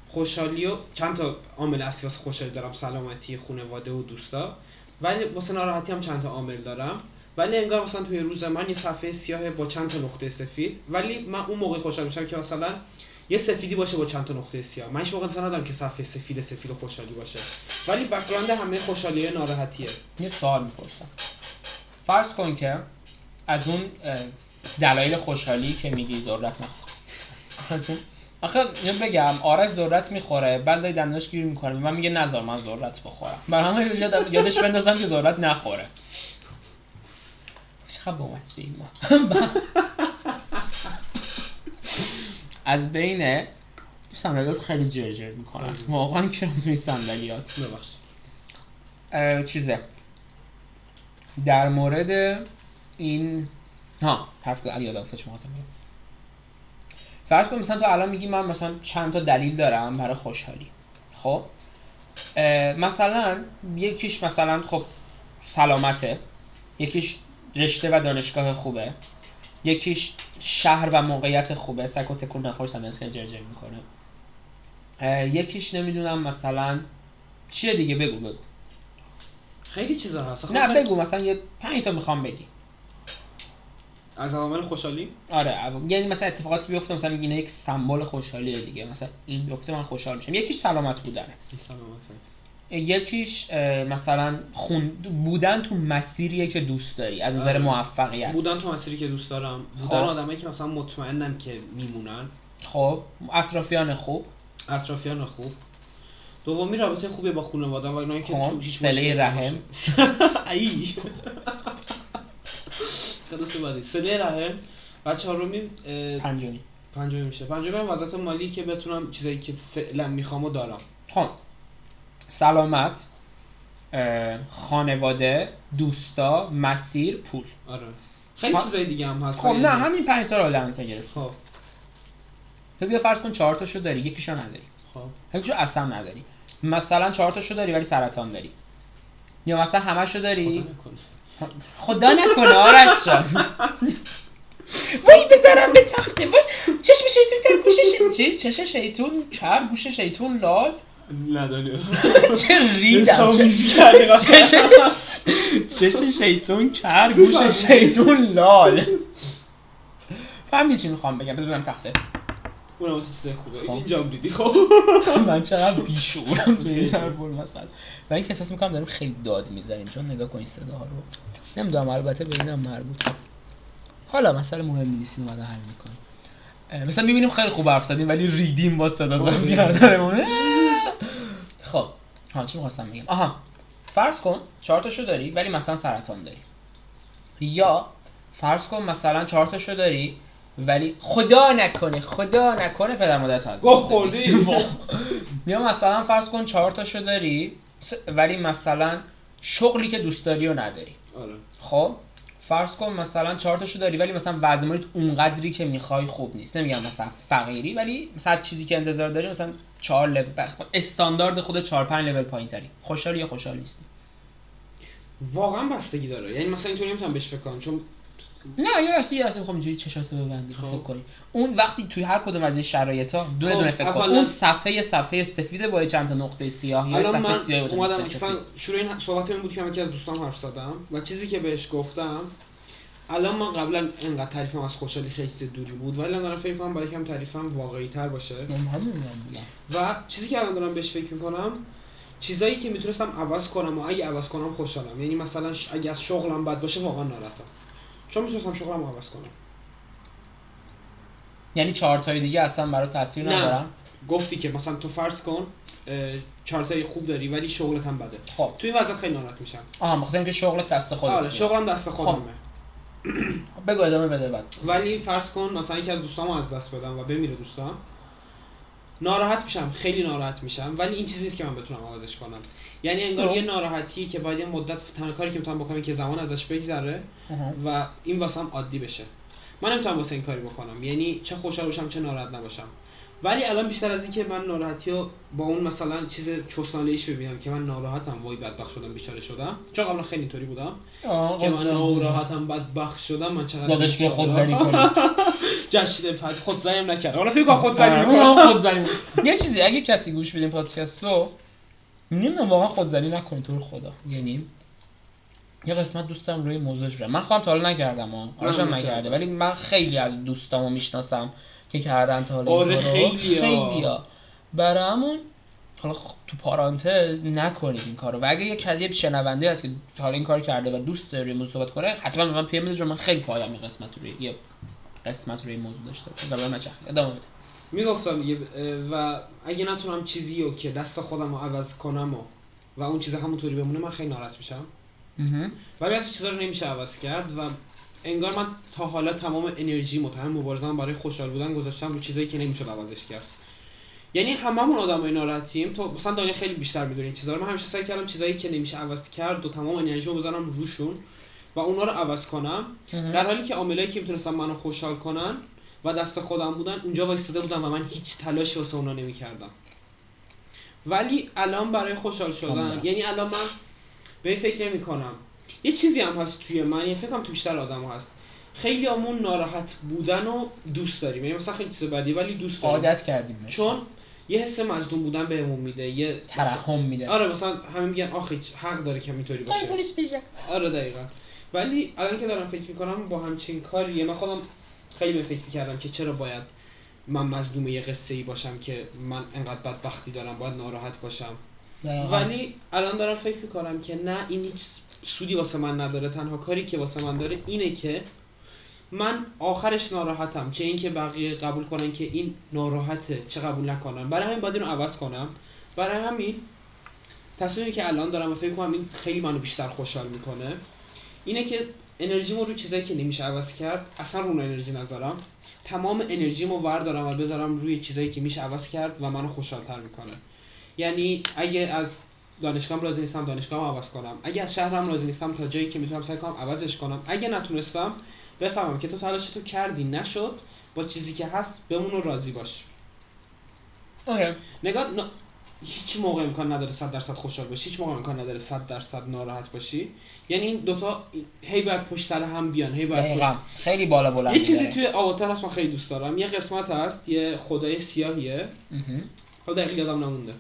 خوشحالی و چند تا عامل اصلی واسه خوشحالی دارم سلامتی خانواده و دوستا. ولی واسه ناراحتی هم چند تا عامل دارم. ولی انگار مثلا توی روز من یه صفحه سیاه با چند تا نقطه سفید. ولی من اون موقع خوشحال میشم که مثلا یه سفیدی باشه با چند تا نقطه سیاه. من هیچ موقع ندارم که صفحه سفید سفید و خوشحالی باشه. ولی بک‌گراند همه خوشحالی ناراحتیه. یه سوال می‌پرسم. فرض کن که از اون دلایل خوشحالی که میگی ذرت از اون آخه بگم آرش ذرت می‌خوره بعد داری دنداش گیر می‌کنه. من میگه نذار من ذرت بخورم. برای همه یاد- یادش بندازم که ذرت نخوره. چقدر بامتی ما. از بین صندلیات خیلی جرجر می‌کنن. واقعا که توی صندلیات چیزه. در مورد این ها حرف علی یادم افتاد شما فرض کن مثلا تو الان میگی من مثلا چند تا دلیل دارم برای خوشحالی. خب؟ مثلا یکیش مثلا خب سلامته. یکیش رشته و دانشگاه خوبه. یکیش شهر و موقعیت خوبه. سگ و تکون نخور صندلیات خیلی جرجر می‌کنه. یکیش نمی‌دونم مثلا چیه دیگه؟ بگو بگو. خیلی چیزا هست. نه بگو مثلا یه پنج تا می‌خوام بگی. از عوامل خوشحالی؟ آره اول- یعنی مثلا اتفاقاتی که بیفته مثلا میگی اینا یک سمبل خوشحالیه دیگه. مثلا این بیفته من خوشحال میشم. یکیش سلامت بودنه. این سلامته. یکیش مثلا خون بودن تو مسیریه که دوست داری از نظر آره. موفقیت. بودن تو مسیری که دوست دارم. خب. بودن آدمایی که مثلا مطمئنم که میمونن. خب. اطرافیان خوب. اطرافیان خوب. دومی رابطه خوبی با خانواده و اینایی که خب، تو هیچ مشکلی رحم. ای. خلاص بعدی صله رحم. و چهارمی پنجمی. پنجمی میشه. پنجمی وضعیت مالی که بتونم چیزایی که فعلا می‌خوام و دارم. خب. سلامت خانواده دوستا مسیر پول. آره. خیلی ها- چیزای دیگه هم هست. خب نه همین پنج تا رو نظر گرفت. خب. تو بیا فرض کن چهار تاشو داری یکیشو نداری. خب. یکیشو اصلا نداری. مثلا چهار تاشو داری ولی سرطان داری. یا مثلا همشو داری؟ خدا نکنه. خدا نکنه آرش جان. وای بذارم به تخته. وای چشم شیطون کر گوش ش- چی؟ چش شیطون کر گوش شیطون لال. نداری چه ریدم چه- شیطون کر گوش شیطون لال. فهمیدی چی می‌خوام بگم؟ بذار بزنم تخته. اونم واسه چیز خوبه. خب. اینجا هم دیدی خب. من چقدر بیشورم توی این ضرب المثل و اینکه احساس می‌کنم داریم خیلی داد می‌زنیم. چون نگاه کن این صداها رو. نمی‌دونم البته به اینم مربوطه. حالا مسئله مهم نیست اینو بعدا حل می‌کنیم. مثلا می‌بینیم خیلی خوب حرف زدیم ولی ریدیم با صدا کردنمون خب ها چی می‌خواستم بگم؟ آها فرض کن چهار تاشو داری ولی مثلا سرطان داری. یا فرض کن مثلا چهار تاشو داری ولی خدا نکنه خدا نکنه پدر مادرت از گوه. خوردی؟ یا مثلا فرض کن چهار تاشو داری ولی مثلا شغلی که دوست داری و نداری. آره. خب؟ فرض کن مثلا چهار تاشو داری ولی مثلا وضع مالیت اونقدری که می‌خوای خوب نیست. نمیگم مثلا فقیری ولی مثلا چیزی که انتظار داری مثلا چهار لول استاندارد خود چهار پنج لول پایین تری خوشحال یا خوشحال نیستی؟ واقعا بستگی داره. یعنی مثلا اینطوری نمی‌تونم بهش فکر کنم چون نه یه دستی یه دستی می‌خوام اینجوری چشاتو ببندی خب. فکر کنی. اون وقتی توی هر کدوم از این شرایط ها خب، دونه فکر کن. اون صفحه صفحه سفید با چند تا نقطه سیاه یا صفحه سیاه اومدم مثلا شروع این صحبت این بود که من یکی از دوستان حرف زدم و چیزی که بهش گفتم الان من قبلا انقدر تعریفم از خوشحالی خیلی چیز دوری بود ولی الان دارم فکر کنم برای کم تعریفم واقعی تر باشه و چیزی که الان دارم بهش فکر می‌کنم چیزایی که می‌تونستم عوض کنم و اگه عوض کنم خوشحالم. یعنی مثلا اگه از شغلم بد باشه واقعا ناراحتم. چون می‌تونستم شغلم عوض کنم. یعنی چهار تای دیگه اصلا برای تاثیر. ندارم گفتی که مثلا تو فرض کن چارتای خوب داری ولی شغلت هم بده. خب. تو این وضعیت خیلی ناراحت میشم. آها بخاطر اینکه شغلت دست خودت آره. شغلم دست خودمه. بگو ادامه بده بعد. ولی فرض کن مثلا یکی از دوستامو از دست بدم و بمیره دوستام ناراحت میشم خیلی ناراحت میشم ولی این چیزی نیست که من بتونم عوضش کنم. یعنی انگار خب. یه ناراحتی که باید یه مدت تنها کاری که می‌تونم بکنم که زمان ازش بگذره. و این واسم عادی بشه. من نمی‌تونم واسه این کاری بکنم. یعنی چه خوشحال باشم چه ناراحت نباشم. ولی الان بیشتر از اینکه من ناراحتی رو با اون مثلا چیز چسنالیش ببینم که من ناراحتم وای بدبخت شدم بیچاره شدم. چون قبلا خیلی اینطوری بودم. که من. ناراحتم بدبخت شدم من چقدر داداش بیا بیچاره. خودزنی کنی. جشن پد خودزنی هم نکرد. حالا فکر کن خودزنی آره، می‌کنم. خودزنی می‌کنه. یه چیزی اگه کسی گوش بدین پادکست رو نمی‌دونم واقعا خودزنی نکنید تو خدا. یعنی یه قسمت دوستم روی موضوعش برم من خودم تا حالا نکردم ها آرش هم من نکرده. ولی من خیلی از دوستامو می‌شناسم. که کردن تا حالا آره،. خیلیا. خیلیا برای همون حالا خب تو پارانتز نکنید این کارو و اگه یه کسی شنونده هست که تا حالا این کار کرده و دوست داره موضوع صحبت کنه حتما به من پی ام من خیلی پایدم این قسمت روی یه قسمت روی موضوع داشته باشه نچخ ادامه بده می‌گفتم دیگه و اگه نتونم چیزی رو که دست خودم رو عوض کنم و, و اون چیز همونطوری بمونه من خیلی ناراحت میشم. ولی از چیزا رو نمیشه عوض کرد و انگار من تا حالا تمام انرژی متهم مبارزم برای خوشحال بودن گذاشتم رو چیزایی که نمیشه عوضش کرد. یعنی هممون آدمای ناراحتیم. تو مثلا دنیا خیلی بیشتر می‌دونی این چیزا رو. من همیشه سعی کردم چیزایی که نمیشه عوض کرد و تمام انرژی رو بذارم روشون و اونا رو عوض کنم. در حالی که عاملایی که می‌تونستن منو خوشحال کنن و دست خودم بودن اونجا وایستاده بودم و من هیچ تلاشی واسه اونا نمی‌کردم. ولی الان برای خوشحال شدن. یعنی الان من به این فکر نمی کنم یه چیزی هم هست توی من یه فکرم تو بیشتر آدم هست. خیلی همون ناراحت بودن رو دوست داریم. یعنی مثلا خیلی چیز بدی ولی دوست داریم. عادت کردیم. چون یه حس مظلوم بودن بهمون میده یه ترحم میده. آره مثلا همه میگن آخه حق داره که اینطوری باشه. آره دقیقا. ولی الان که دارم فکر می‌کنم با همچین کاریه من خودم خیلی به فکر می‌کردم که چرا باید من مظلوم یه قصه ای باشم که من انقدر بدبختی دارم باید ناراحت باشم. دقیقاً. ولی الان دارم فکر می‌کنم که نه این هیچ سودی واسه من نداره تنها کاری که واسه من داره اینه که من آخرش ناراحتم. چه اینکه بقیه قبول کنن که این ناراحته چه قبول نکنن. برای همین باید اینو عوض کنم. برای همین تصمیمی که الان دارم و فکر کنم این خیلی منو بیشتر خوشحال می‌کنه اینه که انرژیمو رو چیزایی که نمیشه عوض کرد اصلا رو انرژی نذارم. تمام انرژیمو وردارم و بذارم روی چیزایی که میشه عوض کرد و منو خوشحالتر می‌کنه. یعنی اگه از دانشگاهم راضی نیستم دانشگاهم عوض کنم. اگه از شهرم راضی نیستم تا جایی که می‌تونم سعی کنم عوضش کنم. اگه نتونستم بفهمم که تو تلاش تو کردی نشد. با چیزی که هست بمون و راضی باش. اوکی. نگاه ن... هیچ موقع امکان نداره 100 درصد خوشحال باشی. هیچ موقع امکان نداره 100 درصد ناراحت باشی. یعنی این دوتا هی باید پشت سر هم بیان هی باید پشت... خیلی بالا بلند یه چیزی. توی آواتار هست من خیلی دوست دارم. یه قسمت هست یه خدای سیاهیه. حالا دقیق یادم نمونده.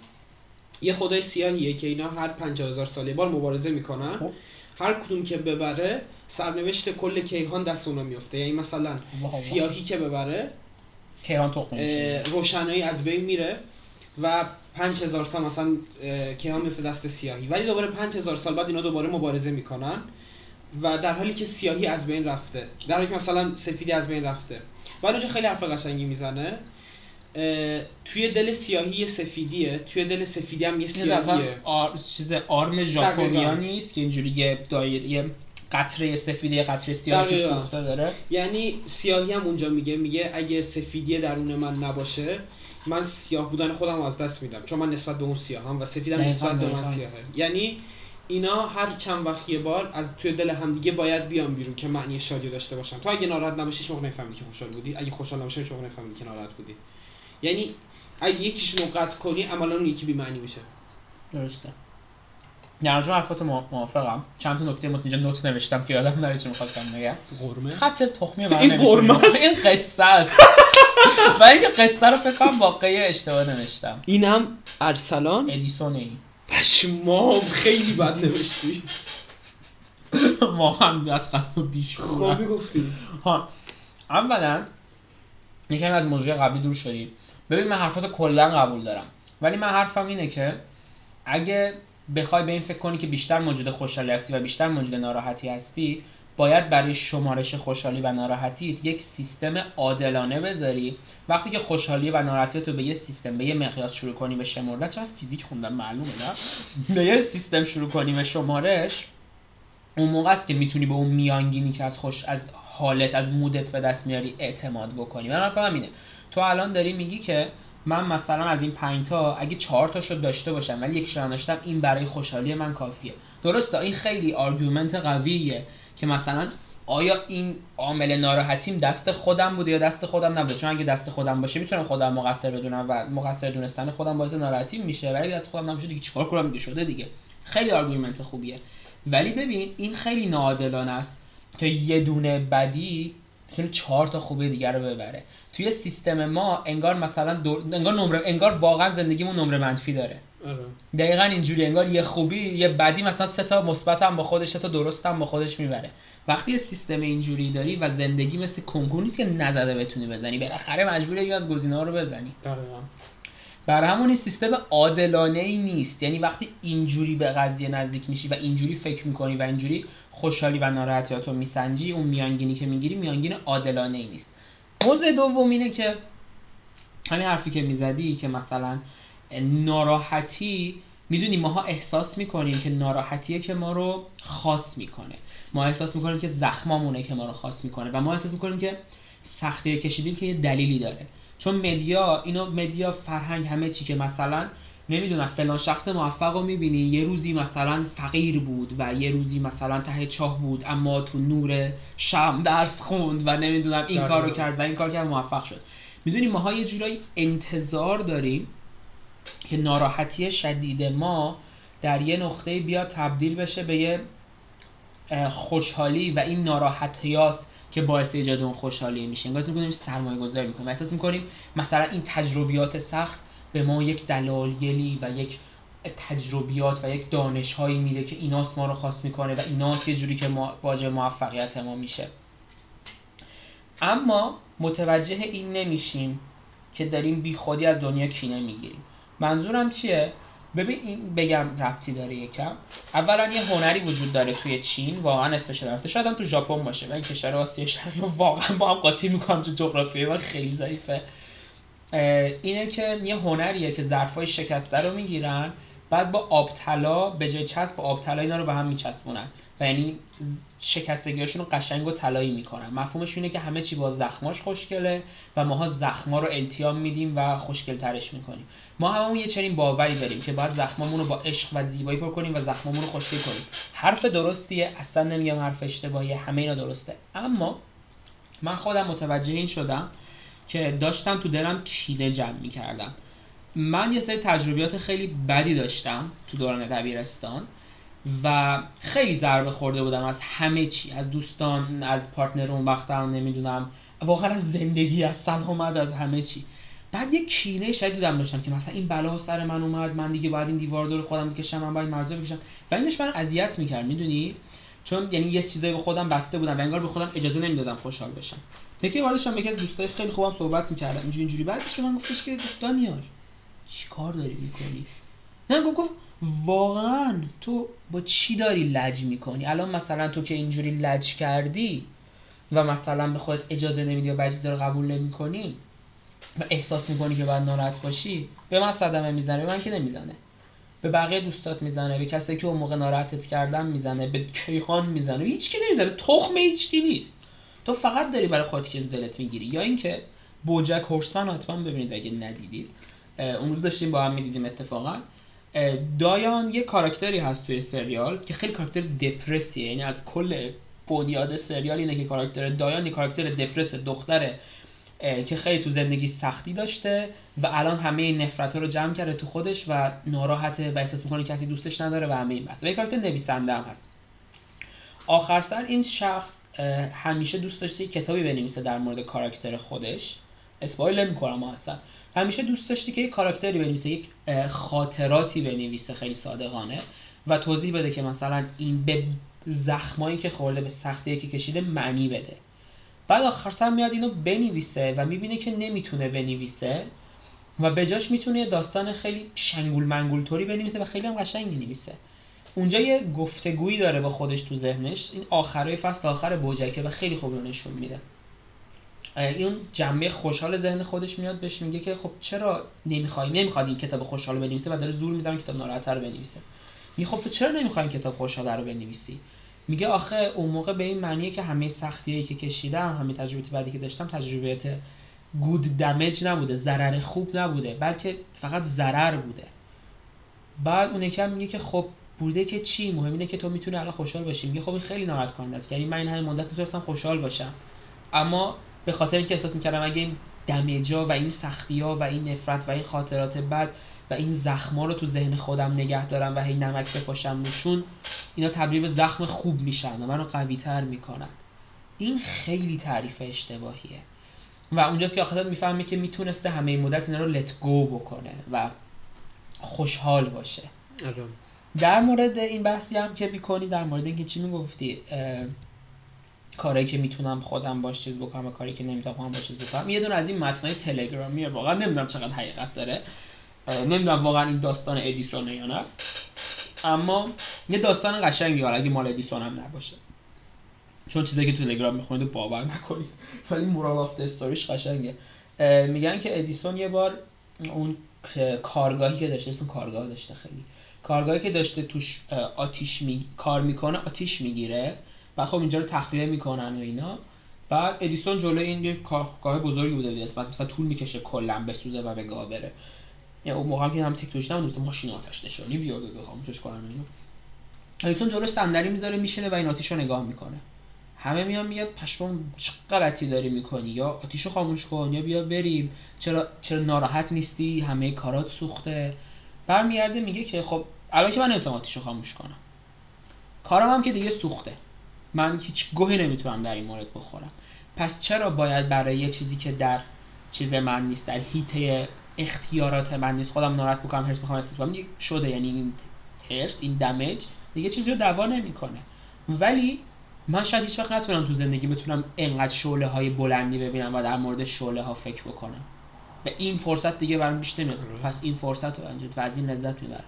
یه خدای سیاهیه که اینا هر 50000 سال یه بار مبارزه می‌کنن. خب. هر کدوم که ببره سرنوشت کل کیهان دست اونا میفته یعنی مثلا. سیاهی که ببره کیهان تخم روشنایی از بین میره و 5000 سال مثلا کیهان میفته دست سیاهی. ولی دوباره 5000 سال بعد اینا دوباره مبارزه می‌کنن و در حالی که سیاهی از بین رفته. در حالی که مثلا سفیدی از بین رفته. ولی اونجا خیلی حرف قشنگی می‌زنه. توی دل سیاهی یه سفیدیه. توی دل سفیدی هم یه سیاهیه. آر... چیز آرم ژاپنیا. نیست که اینجوری یه دایر یه قطره سفید یه قطره سیاه توش دقیقاً. پوخته داره. یعنی سیاهی هم اونجا میگه میگه اگه سفیدی درون من نباشه من سیاه بودن خودم از دست میدم. چون من نسبت به اون سیاهم و سفیدم نسبت به من. سیاهه. یعنی اینا هر چند وقت یه بار از توی دل همدیگه باید بیان بیرون که معنی شادی داشته باشن. تو اگه ناراحت نباشی هیچ موقع نفهمی که خوشحال بودی. اگه خوشحال نباشی هیچ موقع نفهمی که ناراحت بودی. یعنی اگه یکیشون رو قطع کنی عملا اون یکی بی معنی میشه. درسته. در مجموع حرفات مو- موافقم. چند تا نکته مت- اینجا نوت نوشتم که یادم نره چی می‌خواستم بگم قرمه؟ خط تخمی من این قرمه. این قصه است. و اینکه قصه رو فکر کنم واقعی اشتباه نوشتم. اینم ارسلان؟ ادیسون ای. پشمام خیلی بد نوشتی. ما هم بیاد خط بیش خوابی گفتی ها اولا یکم از موضوع قبلی دور شدیم. ببین من حرفات کلا قبول دارم. ولی من حرفم اینه که اگه بخوای به این فکر کنی که بیشتر موجود خوشحالی هستی و بیشتر موجود ناراحتی هستی باید برای شمارش خوشحالی و ناراحتیت یک سیستم عادلانه بذاری. وقتی که خوشحالی و ناراحتی تو به یه سیستم به یه مقیاس شروع کنی به شمردن چرا فیزیک خوندم معلومه نه؟ به یه سیستم شروع کنی به شمارش اون موقع است که می‌تونی به اون میانگینی که از خوش از حالت از مودت به دست میاری اعتماد بکنی. من حرفم اینه تو الان داری میگی که من مثلا از این پنج تا اگه چهار تا شد داشته باشم ولی یکیشو نداشتم این برای خوشحالی من کافیه. درسته این خیلی argument قویه که مثلا آیا این عامل ناراحتیم دست خودم بوده یا دست خودم نبوده؟ چون اگه دست خودم باشه می‌تونم خودم مقصر بدونم و مقصر دونستن خودم باعث ناراحتیم میشه ولی اگه دست خودم نباشه دیگه چیکار کنم؟ دیگه شده دیگه. خیلی argument خوبیه. ولی ببین این خیلی ناعادلانه است که یه دونه بدی می‌تونه چهار تا خوبی دیگر رو ببره. توی سیستم ما انگار مثلا دور... انگار نمره انگار واقعا زندگیمون نمره منفی داره. آره. دقیقا اینجوری انگار یه خوبی یه بدی مثلا سه تا مثبت هم با خودش سه تا درست هم با خودش می‌بره. وقتی یه سیستم اینجوری داری و زندگی مثل کنکور نیست که نزده بتونی بزنی. بالاخره مجبوری یه از گزینه‌ها رو بزنی. دقیقا. بر همون سیستم عادلانه ای نیست. یعنی وقتی اینجوری به قضیه نزدیک میشی و اینجوری فکر می‌کنی و اینجوری خوشحالی و ناراحتیات رو میسنجی اون میانگینی که می‌گیری میانگین عادلانه ای نیست. موضوع دوم اینه که همین حرفی که می‌زدی که مثلا ناراحتی می‌دونیم ماها احساس می‌کنیم که ناراحتیه که ما رو خاص می‌کنه. ما احساس می‌کنیم که زخمامونه که ما رو خاص می‌کنه و ما احساس می‌کنیم که سختی کشیدیم که یه دلیلی داره. چون مدیا اینو مدیا فرهنگ همه چی که مثلا نمی‌دونم فلان شخص موفق رو می‌بینی یه روزی مثلا فقیر بود و یه روزی مثلا ته چاه بود اما تو نور شم درس خوند و نمی‌دونم این کار رو کرد و این کار کرد موفق شد. می‌دونیم ماها یه جورایی انتظار داریم که ناراحتی شدید ما در یه نقطه بیاد تبدیل بشه به یه خوشحالی و این ناراحتیاست. که باعث ایجاد اون خوشحالی میشه. انگار می‌کنیم سرمایه گذاری می‌کنیم. و احساس می‌کنیم مثلا این تجربیات سخت به ما یک دلایلی و یک تجربیات و یک دانش هایی میده که ایناست ما رو خاص می‌کنه و ایناست یه جوری که ما واجه موفقیت ما میشه. اما متوجه این نمیشیم که داریم بی خودی از دنیا کینه می‌گیریم. منظورم چیه؟ ببین این بگم ربطی داره یکم. اولا یه هنری وجود داره توی چین واقعا اسمش داره شاید هم تو ژاپن باشه من کشور آسیا شرقی واقعا با هم قاطی می‌کنم تو جغرافیای من خیلی ضعیفه. اینه که یه هنریه که ظرفای شکسته رو می‌گیرن بعد با آب طلا به جای چسب با آب طلا اینا رو به هم میچسبونن. و یعنی شکستگیاشون رو قشنگ و طلایی می‌کنن. مفهومش اینه که همه چی با زخماش خوشگله و ماها زخما رو التیام میدیم و خوشگل ترش می‌کنیم. ما هممون یه چنین باوری داریم که باید زخمامون رو با عشق و زیبایی پر کنیم و زخمامون رو خوشگل کنیم. حرف درستیه اصلا نمیگم حرف اشتباهیه همه اینا درسته. اما من خودم متوجه این شدم که داشتم تو دلم کینه جمع می‌کردم. من یه سری تجربیات خیلی بدی داشتم تو دوران دبیرستان. و خیلی ضربه خورده بودم از همه چی از دوستان از پارتنر اون وقتم نمی‌دونم. واقعا از زندگی از سلامت از همه چی. بعد یه کینه شدیدم داشتم که مثلا این بلا سر من اومد من دیگه باید این دیوار دور خودم بکشم من باید مرزا بکشم. و اینش من اذیت می‌کرد می‌دونی؟ چون یعنی یه چیزایی به خودم بسته بودم و انگار به خودم اجازه نمی‌دادم خوشحال بشم. یکی واردشم یکی از دوستای خیلی خوبم صحبت می‌کردم اینجوری اینجوری. بعدش من گفتش که دانیال چیکار داری می‌کنی؟ نه گفت واقعا تو با چی داری لج می‌کنی؟ الان مثلا تو که اینجوری لج کردی و مثلا به خودت اجازه نمیدی و بعضی رو قبول نمی‌کنی و احساس می‌کنی که باید ناراحت باشی به من صدمه می‌زنه من که نمی‌زنه؟ به بقیه دوستات می‌زنه به کسی که اون موقع ناراحتت کردن می‌زنه به کیهان می‌زنه؟ هیچ کی نمی‌زنه تخم هیچ کی نیست. تو فقط داری برای خودت که دلت می‌گیری یا اینکه بوجک هورسمن حتما ببینید اگه ندیدید. اون روز داشتیم با هم می‌دیدیم اتفاقا. دایان یه کاراکتری هست توی سریال که خیلی کاراکتر دپرسیه. یعنی از کل بنیاد سریال اینه که کاراکتر دایان یه کاراکتر دپرس دختره که خیلی تو زندگی سختی داشته و الان همه نفرت رو جمع کرده تو خودش و ناراحته و احساس می‌کنه کسی دوستش نداره و همه این بس و یه کاراکتر نویسنده هم هست. آخر سر این شخص همیشه دوست داشته کتابی بنویسه در مورد کاراکتر خودش. اسپایل نمی‌کنم اصلا. همیشه دوست داشتی که یک کاراکتری بنویسه یک خاطراتی بنویسه خیلی صادقانه و توضیح بده که مثلا این به زخمایی که خورده به سختی که کشیده معنی بده. بعد آخر سر میاد اینو بنویسه و می‌بینه که نمی‌تونه بنویسه و به جاش می‌تونه داستان خیلی شنگول منگول طوری بنویسه و خیلی هم قشنگ می‌نویسه. اونجا یه گفتگویی داره با خودش تو ذهنش. این آخرای فصل آخر بوجکه و خیلی خوب رو نشون میده. این جنبه خوشحال ذهن خودش میاد بهش میگه که خب چرا نمی‌خوای؟ نمی‌خواد این کتاب خوشحال رو بنویسه و داره زور می‌زنه کتاب ناراحت رو بنویسه. میگه خب تو چرا نمی‌خوای کتاب خوشحال رو بنویسی؟ میگه آخه اون موقع به این معنیه که همه سختیایی که کشیدم همه تجربیات بعدی که داشتم تجربیات گود دمیج نبوده ضرر خوب نبوده بلکه فقط ضرر بوده. بعد اون یکم میگه که خب بوده که چی؟ مهم اینه که تو می‌تونی الان خوشحال باشی. میگه خب این خیلی ناراحت کننده است. یعنی من این همه مدت می‌تونستم خوشحال باشم. اما به خاطر اینکه احساس می‌کردم اگه این دمیجا و این سختی ها و این نفرت و این خاطرات بد و این زخما رو تو ذهن خودم نگه دارم و هی نمک بپاشم روشون اینا تبدیل به زخم خوب میشن و منو قوی تر می‌کنن. این خیلی تعریف اشتباهیه. و اونجاست که آخرت می‌فهمی که می‌تونسته همه مدت اینا رو لت گو بکنه و خوشحال باشه. آره. در مورد این بحثی هم که می‌کنی در مورد اینکه چی می‌گفتی کاری که می‌تونم خودم باش چیز بکنم و کاری که نمی‌تونم خودم باش چیز بکنم. یه دونه از این متنای تلگرامیه واقعا نمی‌دونم چقدر حقیقت داره. نمی‌دونم واقعا این داستان ادیسونه یا نه. اما یه داستان قشنگی حالا اگه مال ادیسون هم نباشه. چون چیزایی که تلگرام می‌خونید باور نکنید. ولی مورال آف استوریش قشنگه. میگن که ادیسون یه بار اون کارگاهی که داشته اون کارگاه داشته خیلی. کارگاهی که داشته توش آتیش می... کار می‌کنه آتیش می‌گیره. و خب اینجا رو تخلیه می‌کنن و اینا. بعد ادیسون جلوی این یه کارگاه بزرگی بوده دیگه مثلا طول می‌کشه کلا بسوزه و به گاه بره. یعنی اون موقع که هم تکنولوژی نبود مثلا ماشین آتش نشانی بیاد و خاموشش کنن اینو. ادیسون جلوش صندلی می‌ذاره میشینه و این آتیش رو نگاه می‌کنه. همه میان میگن پشمام چه غلطی داری می‌کنی؟ یا آتیش رو خاموش کن یا بیا بریم. چرا چرا ناراحت نیستی؟ همه کارات سوخته. برمیگرده میگه که خب الان که من نمی‌تونم آتیش رو خاموش کنم. کارم هم که دیگه سوخته. من هیچ گوهی نمی‌تونم در این مورد بخورم. پس چرا باید برای یه چیزی که در چیز من نیست در هیته اختیارات من نیست خودم ناراحت بکنم هرس بخوام استفاده کنم شده یعنی این هرس این دمیج دیگه چیزی رو دوا نمی‌کنه. ولی من شاید هیچ وقت نتونم تو زندگی بتونم انقدر شعله های بلندی ببینم و در مورد شعله ها فکر بکنم. و این فرصت دیگه برام بیش نمیاد. پس این فرصت رو انجام و از این لذت می‌برم.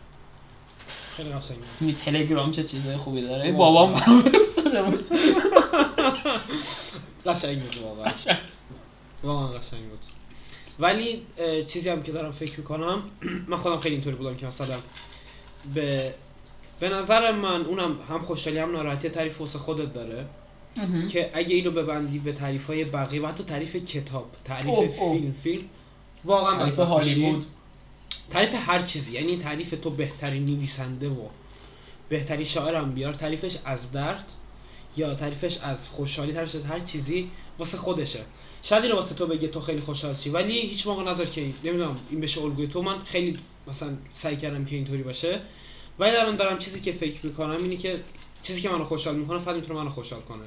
خیلی قشنگه. تلگرام چه چیزای خوبی داره؟ این. بابام برام فرستاده بود. قشنگ بود واقعا. واقعا قشنگ بود. ولی چیزی هم که دارم فکر می‌کنم من خودم خیلی اینطوری بودم که مثلا به به نظر من اونم هم خوشحالی هم ناراحتی تعریف واسه خودت داره. که اگه اینو ببندی به تعریف های بقیه و حتی تعریف کتاب تعریف. فیلم فیلم واقعا تعریف. هالیوود تعریف هر چیزی یعنی تعریف تو بهترین نویسنده و بهترین شاعرم بیار تعریفش از درد یا تعریفش از خوشحالی تعریفش از هر چیزی واسه خودشه. شاید اینو واسه تو بگه تو خیلی خوشحال چی ولی هیچ موقع نذار که نمی‌دونم این بشه الگوی تو. من خیلی مثلا سعی کردم که اینطوری باشه. ولی الان دارم چیزی که فکر می‌کنم اینه که چیزی که منو خوشحال می‌کنه فقط می‌تونه منو خوشحال کنه.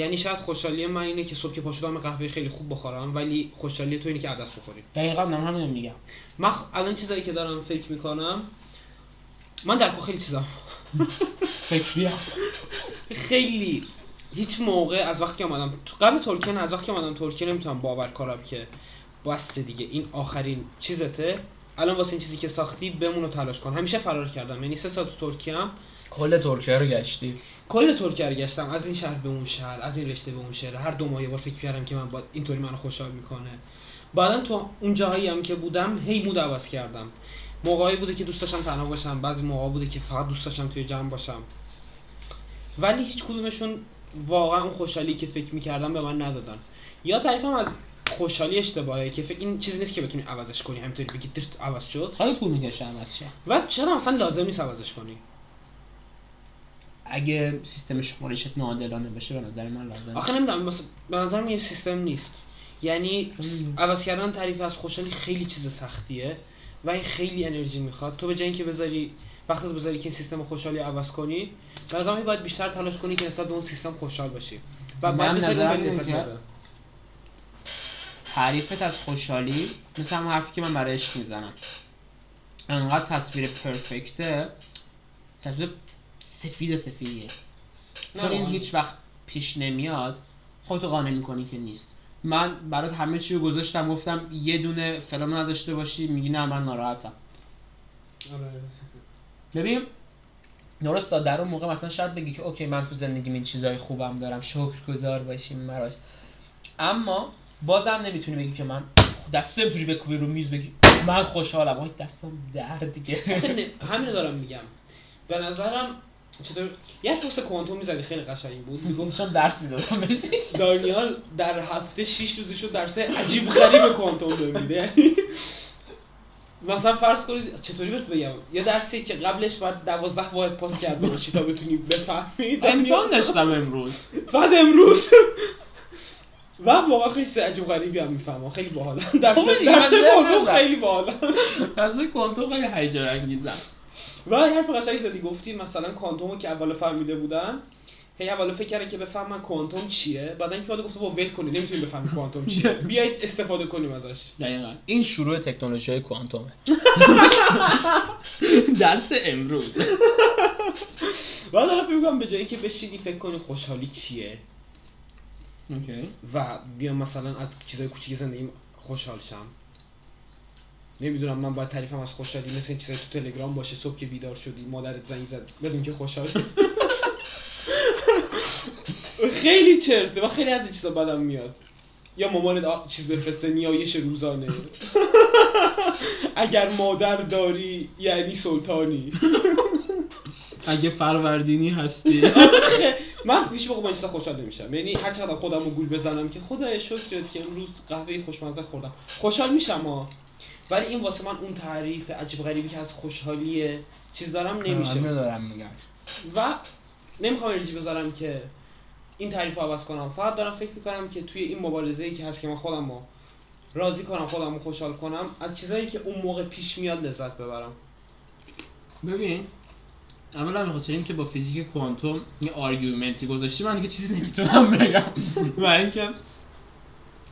یعنی شاید خوشحالی من اینه که صبح که پا شدم قهوه خیلی خوب بخورم ولی خوشحالی تو اینه که عدس بخوری. دقیقا من همین میگم. من خ- الان چیزایی که دارم فکر می‌کنم من در خیلی چیزا فکری خیلی. هیچ موقع از وقتی که اومدم قبل ترکیه از وقتی که اومدم ترکیه نمی‌تونم باور کنم که بس دیگه این آخرین چیزته. الان واسه این چیزی که ساختی بمون و تلاش کن. همیشه فرار کردم. یعنی سه سال تو ترکیه هم کل ترکیه رو گشتی؟ کل ترکیه رو گشتم. از این شهر به اون شهر از این رشته به اون شهر. هر دو ماه یه بار فکر کردم که من با اینطوری منو خوشحال می‌کنه. بعدا تو اون جاهایی هم که بودم هی مود عوض کردم. موقعی بوده که دوست داشتم تنها باشم. بعضی موقع بوده که فقط دوست داشتم توی جمع باشم. ولی هیچ کدومشون واقعا اون خوشحالی که فکر می‌کردم به من ندادن. یا تعریفم از خوشحالی اشتباهه که فکر این چیزی نیست که بتونی عوضش کنی. همینطوری بگی درست عوض شد. خیلی طول می‌کشه عوض شه. و چرا اصلا لازم نیست عوضش کنی. اگه سیستم شمارشت ناعادلانه بشه به نظر من لازم آخه نمی‌دونم مثلا به نظرم یه سیستم نیست. یعنی. عوض کردن تعریف از خوشحالی خیلی چیز سختیه و این خیلی انرژی می‌خواد. تو به جای اینکه بذاری وقتی تو بذاری که سیستم خوشحالی عوض کنی به نظرم باید بیشتر تلاش کنی که نسبت به اون سیستم خوشحال باشی. و من نظرم. تعریفت از خوشحالی مثل همون حرفی که من برای عشق می‌زنم. انقدر تصویر پرفکته. تصویر سفید سفیدیه. نه چون این. هیچ وقت پیش نمیاد خودتو قانع می‌کنی که نیست. من برات همه چی رو گذاشتم گفتم یه دونه فلان نداشته باشی میگی نه من ناراحتم. آره. ببین درست در اون موقع مثلا شاید بگی که اوکی من تو زندگیم این چیزای خوبم دارم شکرگزار باشیم مراش. اما بازم نمی‌تونی بگی که من دست نمی‌تونی بکوبی رو میز بگی. من خوشحالم. آی دستم درد دیگه. همین دارم میگم. به نظرم چطور؟ یه فوس کوانتوم می‌زدی خیلی قشنگ بود. می‌گفت می‌گفتم درس می‌دادم بهش دانیال در هفته 6 روزشو درس عجیب غریب کوانتوم میده مثلا فرض کنید چطوری بهت بگم؟ یه درسی که قبلش باید 12 واحد پاس کرده باشی تا بتونی بفهمی. امتحان داشتم امروز. بعد امروز. و واقعا خیلی چیز عجیب غریبی هم می‌فهمم. خیلی باحال درس خب درس کوانتوم. خیلی باحال درس کوانتوم خیلی هیجان انگیزم و یه حرف قشنگی زدی گفتی مثلا کوانتومو که اول فهمیده بودن هی اول فکر کردن که بفهمن کوانتوم چیه بعدا اینکه بعد گفته با ول کنید نمی‌تونیم بفهمیم کوانتوم چیه. بیایید استفاده کنیم ازش. دقیقا. این شروع تکنولوژی های کوانتومه. درس امروز. بعد فکر می‌کنم به جای اینکه بشینی فکر کنی خوشحالی چیه. اوکی. و بیام مثلا از چیزای کوچیک زندگیم خوشحال شم. نمی‌دونم من باید تعریفم از خوشحالی مثل این چیزای تو تلگرام باشه صبح که بیدار شدی مادرت زنگ زد. بدون که خوشحال. خیلی چرته و خیلی از این چیزا بدم میاد. یا مامانت آ- چیز بفرسته نیایش روزانه. اگر مادر داری یعنی سلطانی. اگه فروردینی هستی. من هیچ موقع با این چیزا خوشحال نمیشم. یعنی هر چقدر خودم رو گول بزنم که خدای شکرت که امروز قهوه خوشمزه خوردم. خوشحال میشم ها ولی این واسه من اون تعریف عجیب غریبی که از خوشحالیه چیز دارم نمیشه. دارم میگم. و نمی‌خوام انرژی بذارم که این تعریف رو عوض کنم. فقط دارم فکر می‌کنم که توی این مبارزه ای که هست که من خودم رو راضی کنم خودم رو خوشحال کنم از چیزایی که اون موقع پیش میاد لذت ببرم. ببین اولا می‌خواستیم این که با فیزیک کوانتوم یه آرگومنتی گذاشتی من دیگه چیزی نمی‌تونم بگم. و اینکه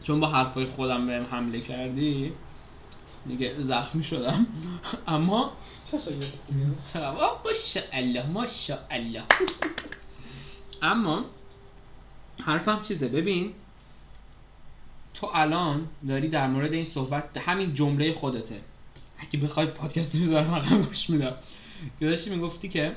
چون با حرفای خودم بهم حمله کردی دیگه زخمی شدم. اما خوبیه؟ چقدر آه، ماشاءالله ماشاءالله. اما حرفم چیزه؟ ببین تو الان داری در مورد این صحبت همین جمله خودته. اگه بخوای پادکست می‌ذارم عقب گوش میدم. که داشتی می‌گفتی که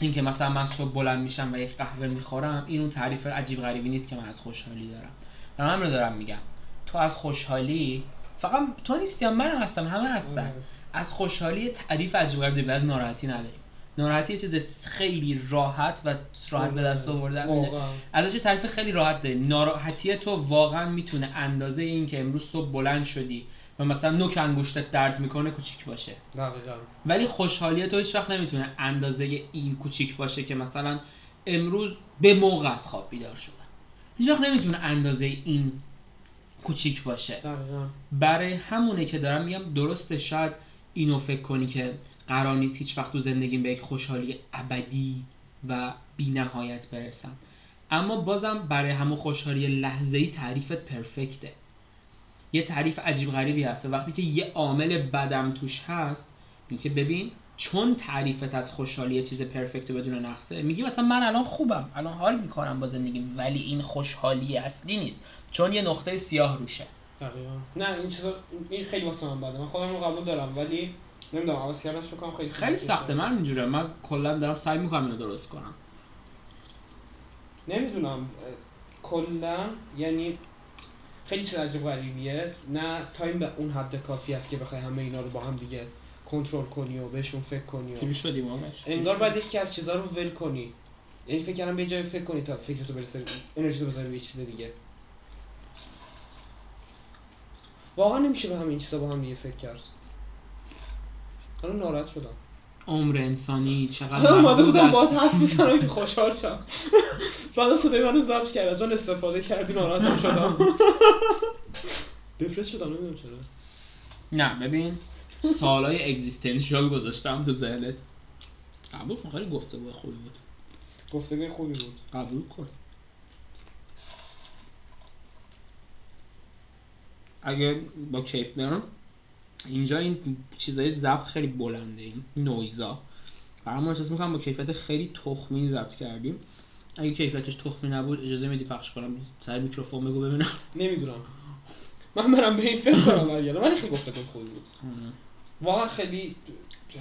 اینکه مثلا من صبح بلند میشم و یک قهوه می‌خورم این اون تعریف عجیب غریبی نیست که من از خوشحالی دارم. من همین رو دارم میگم. تو از خوشحالی فقط تو نیستی هم من هستم همه هستن. از خوشحالی تعریف عجیب غریب داریم از ناراحتی نداریم. ناراحتی یه چیز خیلی راحت و راحت به دست آوردن. ازش تعریف خیلی راحت داریم. ناراحتی تو واقعا می‌تونه اندازه این که امروز صبح بلند شدی و مثلا نوک انگشتت درد می‌کنه کوچیک باشه. دقیقاً. ولی خوشحالی تو هیچ وقت نمی‌تونه اندازه این کوچیک باشه که مثلا امروز به موقع از خواب بیدار شدم. هیچ وقت نمی‌تونه اندازه این کوچیک باشه. دقیقاً. برای همونه که دارم میگم درسته شاید اینو فکر کنی که قرار نیست هیچ وقت تو زندگیم به یک خوشحالی ابدی و بی نهایت برسم. اما بازم برای همون خوشحالی لحظه ای تعریفت پرفکته. یه تعریف عجیب غریبی هست. وقتی که یه عامل بدم توش هست میگه که ببین چون تعریفت از خوشحالی چیز پرفکت و بدون نقصه میگی مثلا من الان خوبم الان حال می‌کنم با زندگیم ولی این خوشحالی اصلی نیست. چون یه نقطه سیاه روشه. دقیقاً. نه این چیزا این خیلی واسه من بده. من خودم رو قبول دارم ولی نمی‌دونم عوض کردنش رو خیلی خیلی سخته من اینجوره من کلا دارم سعی می‌کنم اینو درست کنم. نمی‌دونم. کلا یعنی خیلی چیز عجیب غریبیه. نه تایم به اون حد کافی است که بخوای همه اینا رو با هم دیگه کنترل کنی و بهشون فکر کنی و شدیم آمش انگار باید یکی از چیزا رو ول کنی. یعنی فکر کردم به جای فکر کنی تا فکرتو برسه انرژی تو بذاری یه چیز دیگه. واقعا نمیشه به همین چیزا با هم دیگه فکر کرد. الان ناراحت شدم. عمر انسانی چقدر اومده بودم است. حرف می‌زنم که خوشحال شم. بعد صدای منو ضبط کرد چون استفاده کردی ناراحتم شدم. دپرس شدم نمی‌دونم چرا. نه ببین. سالای اگزیستنشیال گذاشتم تو ذهنت. قبول کن خیلی گفتگو خوبی بود. گفتگوی خوبی بود. قبول کن. اگه با کیف برم اینجا این چیزای ضبط خیلی بلنده این نویزا. برای ما احساس می‌کنم با کیفیت خیلی تخمی ضبط کردیم. اگه کیفیتش تخمی نبود اجازه میدی پخش کنم. سر میکروفون بگو ببینم. نمی‌دونم. من برم به این فکر کنم برگردم. ولی خیلی گفتگو خوبی بود. واقعا خیلی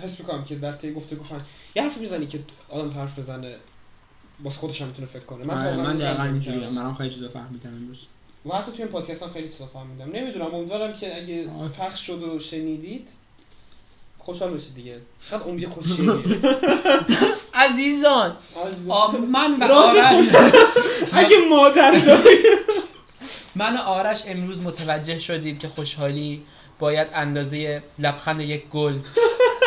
حس می‌کنم که در طی گفتگو فن یه حرف می‌زنی که آدم حرف بزنه واسه خودش هم می‌تونه فکر کنه. من, واقعا من دقیقا اینجوریه. منم خیلی چیزا فهمیدم امروز. و حتی توی این پادکست هم خیلی چیزا فهمیدم. نمی‌دونم امیدوارم که اگه. پخش شد و شنیدید خوشحال بشید دیگه. چقدر امید خوشیه عزیزان من و آرش اگه مادر داری. من و آرش امروز متوجه شدیم که خوشحالی. باید اندازه لبخند یک گل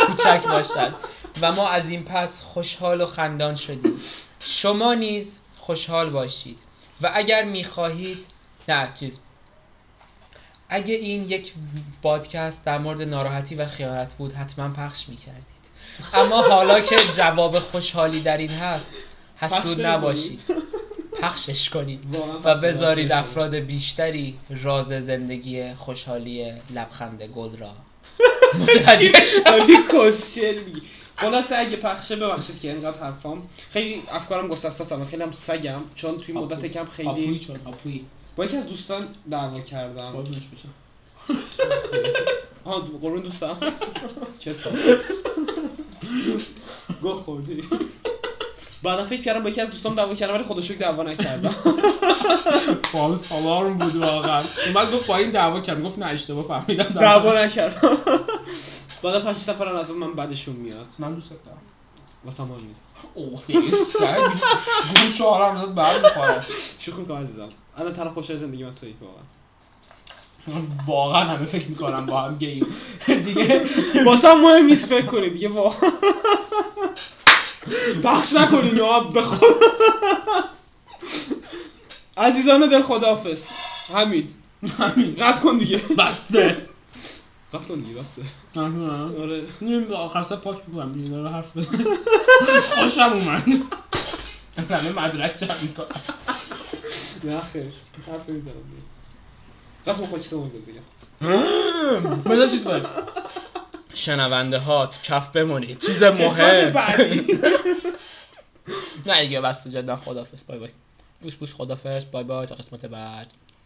کوچک باشد. و ما از این پس خوشحال و خندان شدیم. شما نیز خوشحال باشید. و اگر می‌خواهید نه چیز. اگه این یک پادکست در مورد ناراحتی و خیانت بود حتما پخش می‌کردید. اما حالا که جواب خوشحالی در این هست حسود نباشید. پخشش کنید و بذارید افراد بیشتری راز زندگی خوشحالی لبخند گل را. متوجه میگی خلاصه اگه پخشه ببخشید که اینقدر حرفام. خیلی افکارم گسسته است خیلی هم سگم چون توی مدت آپوی. کم آپوی خیلی چون آپوی با یکی از دوستان دعوا کردم. قربونش بشم. آها قربون دوستم. چه سال گفت خوردی. بعدا فکر کردم با یکی از دوستام دعوا کردم ولی خدا شکر دعوا نکردم فالس آلارم بود واقعا. اومد گفت با این دعوا کرد گفت نه اشتباه فهمیدم. دعوا نکردم. بعد پنج شش نفر از من بعدشون میاد. من دوست دارم. واسه ما نیست. اوه گوم شوهرم داد بر می‌خوره شوخی می‌کنم عزیزم الان طرف خوشحال زندگی من تویی واقعا. واقعا همه فکر می‌کنم با هم گیم. دیگه واسه هم مهم نیست فکر کنید دیگه واقعا. بخش نکنین یا به خدا عزیزان دل خداحافظ. همین. همین. قطع کن دیگه. بسته. قطع کن دیگه بسه آره. آره. نیم آخر سر پاک بکنم دیگه داره حرف بزن. خوشم اومد. همه مدرک جمع می‌کنم. نه خیر. حرف نمی‌زنم. دیگه قطع کن خود چیز مهم دیگه بذار چیز باید شنونده ها تو کف بمونید. چیز مهم. نه دیگه بسته جدا. خدافز بای بای. بوس بوس خدافز بای بای تا قسمت بعد.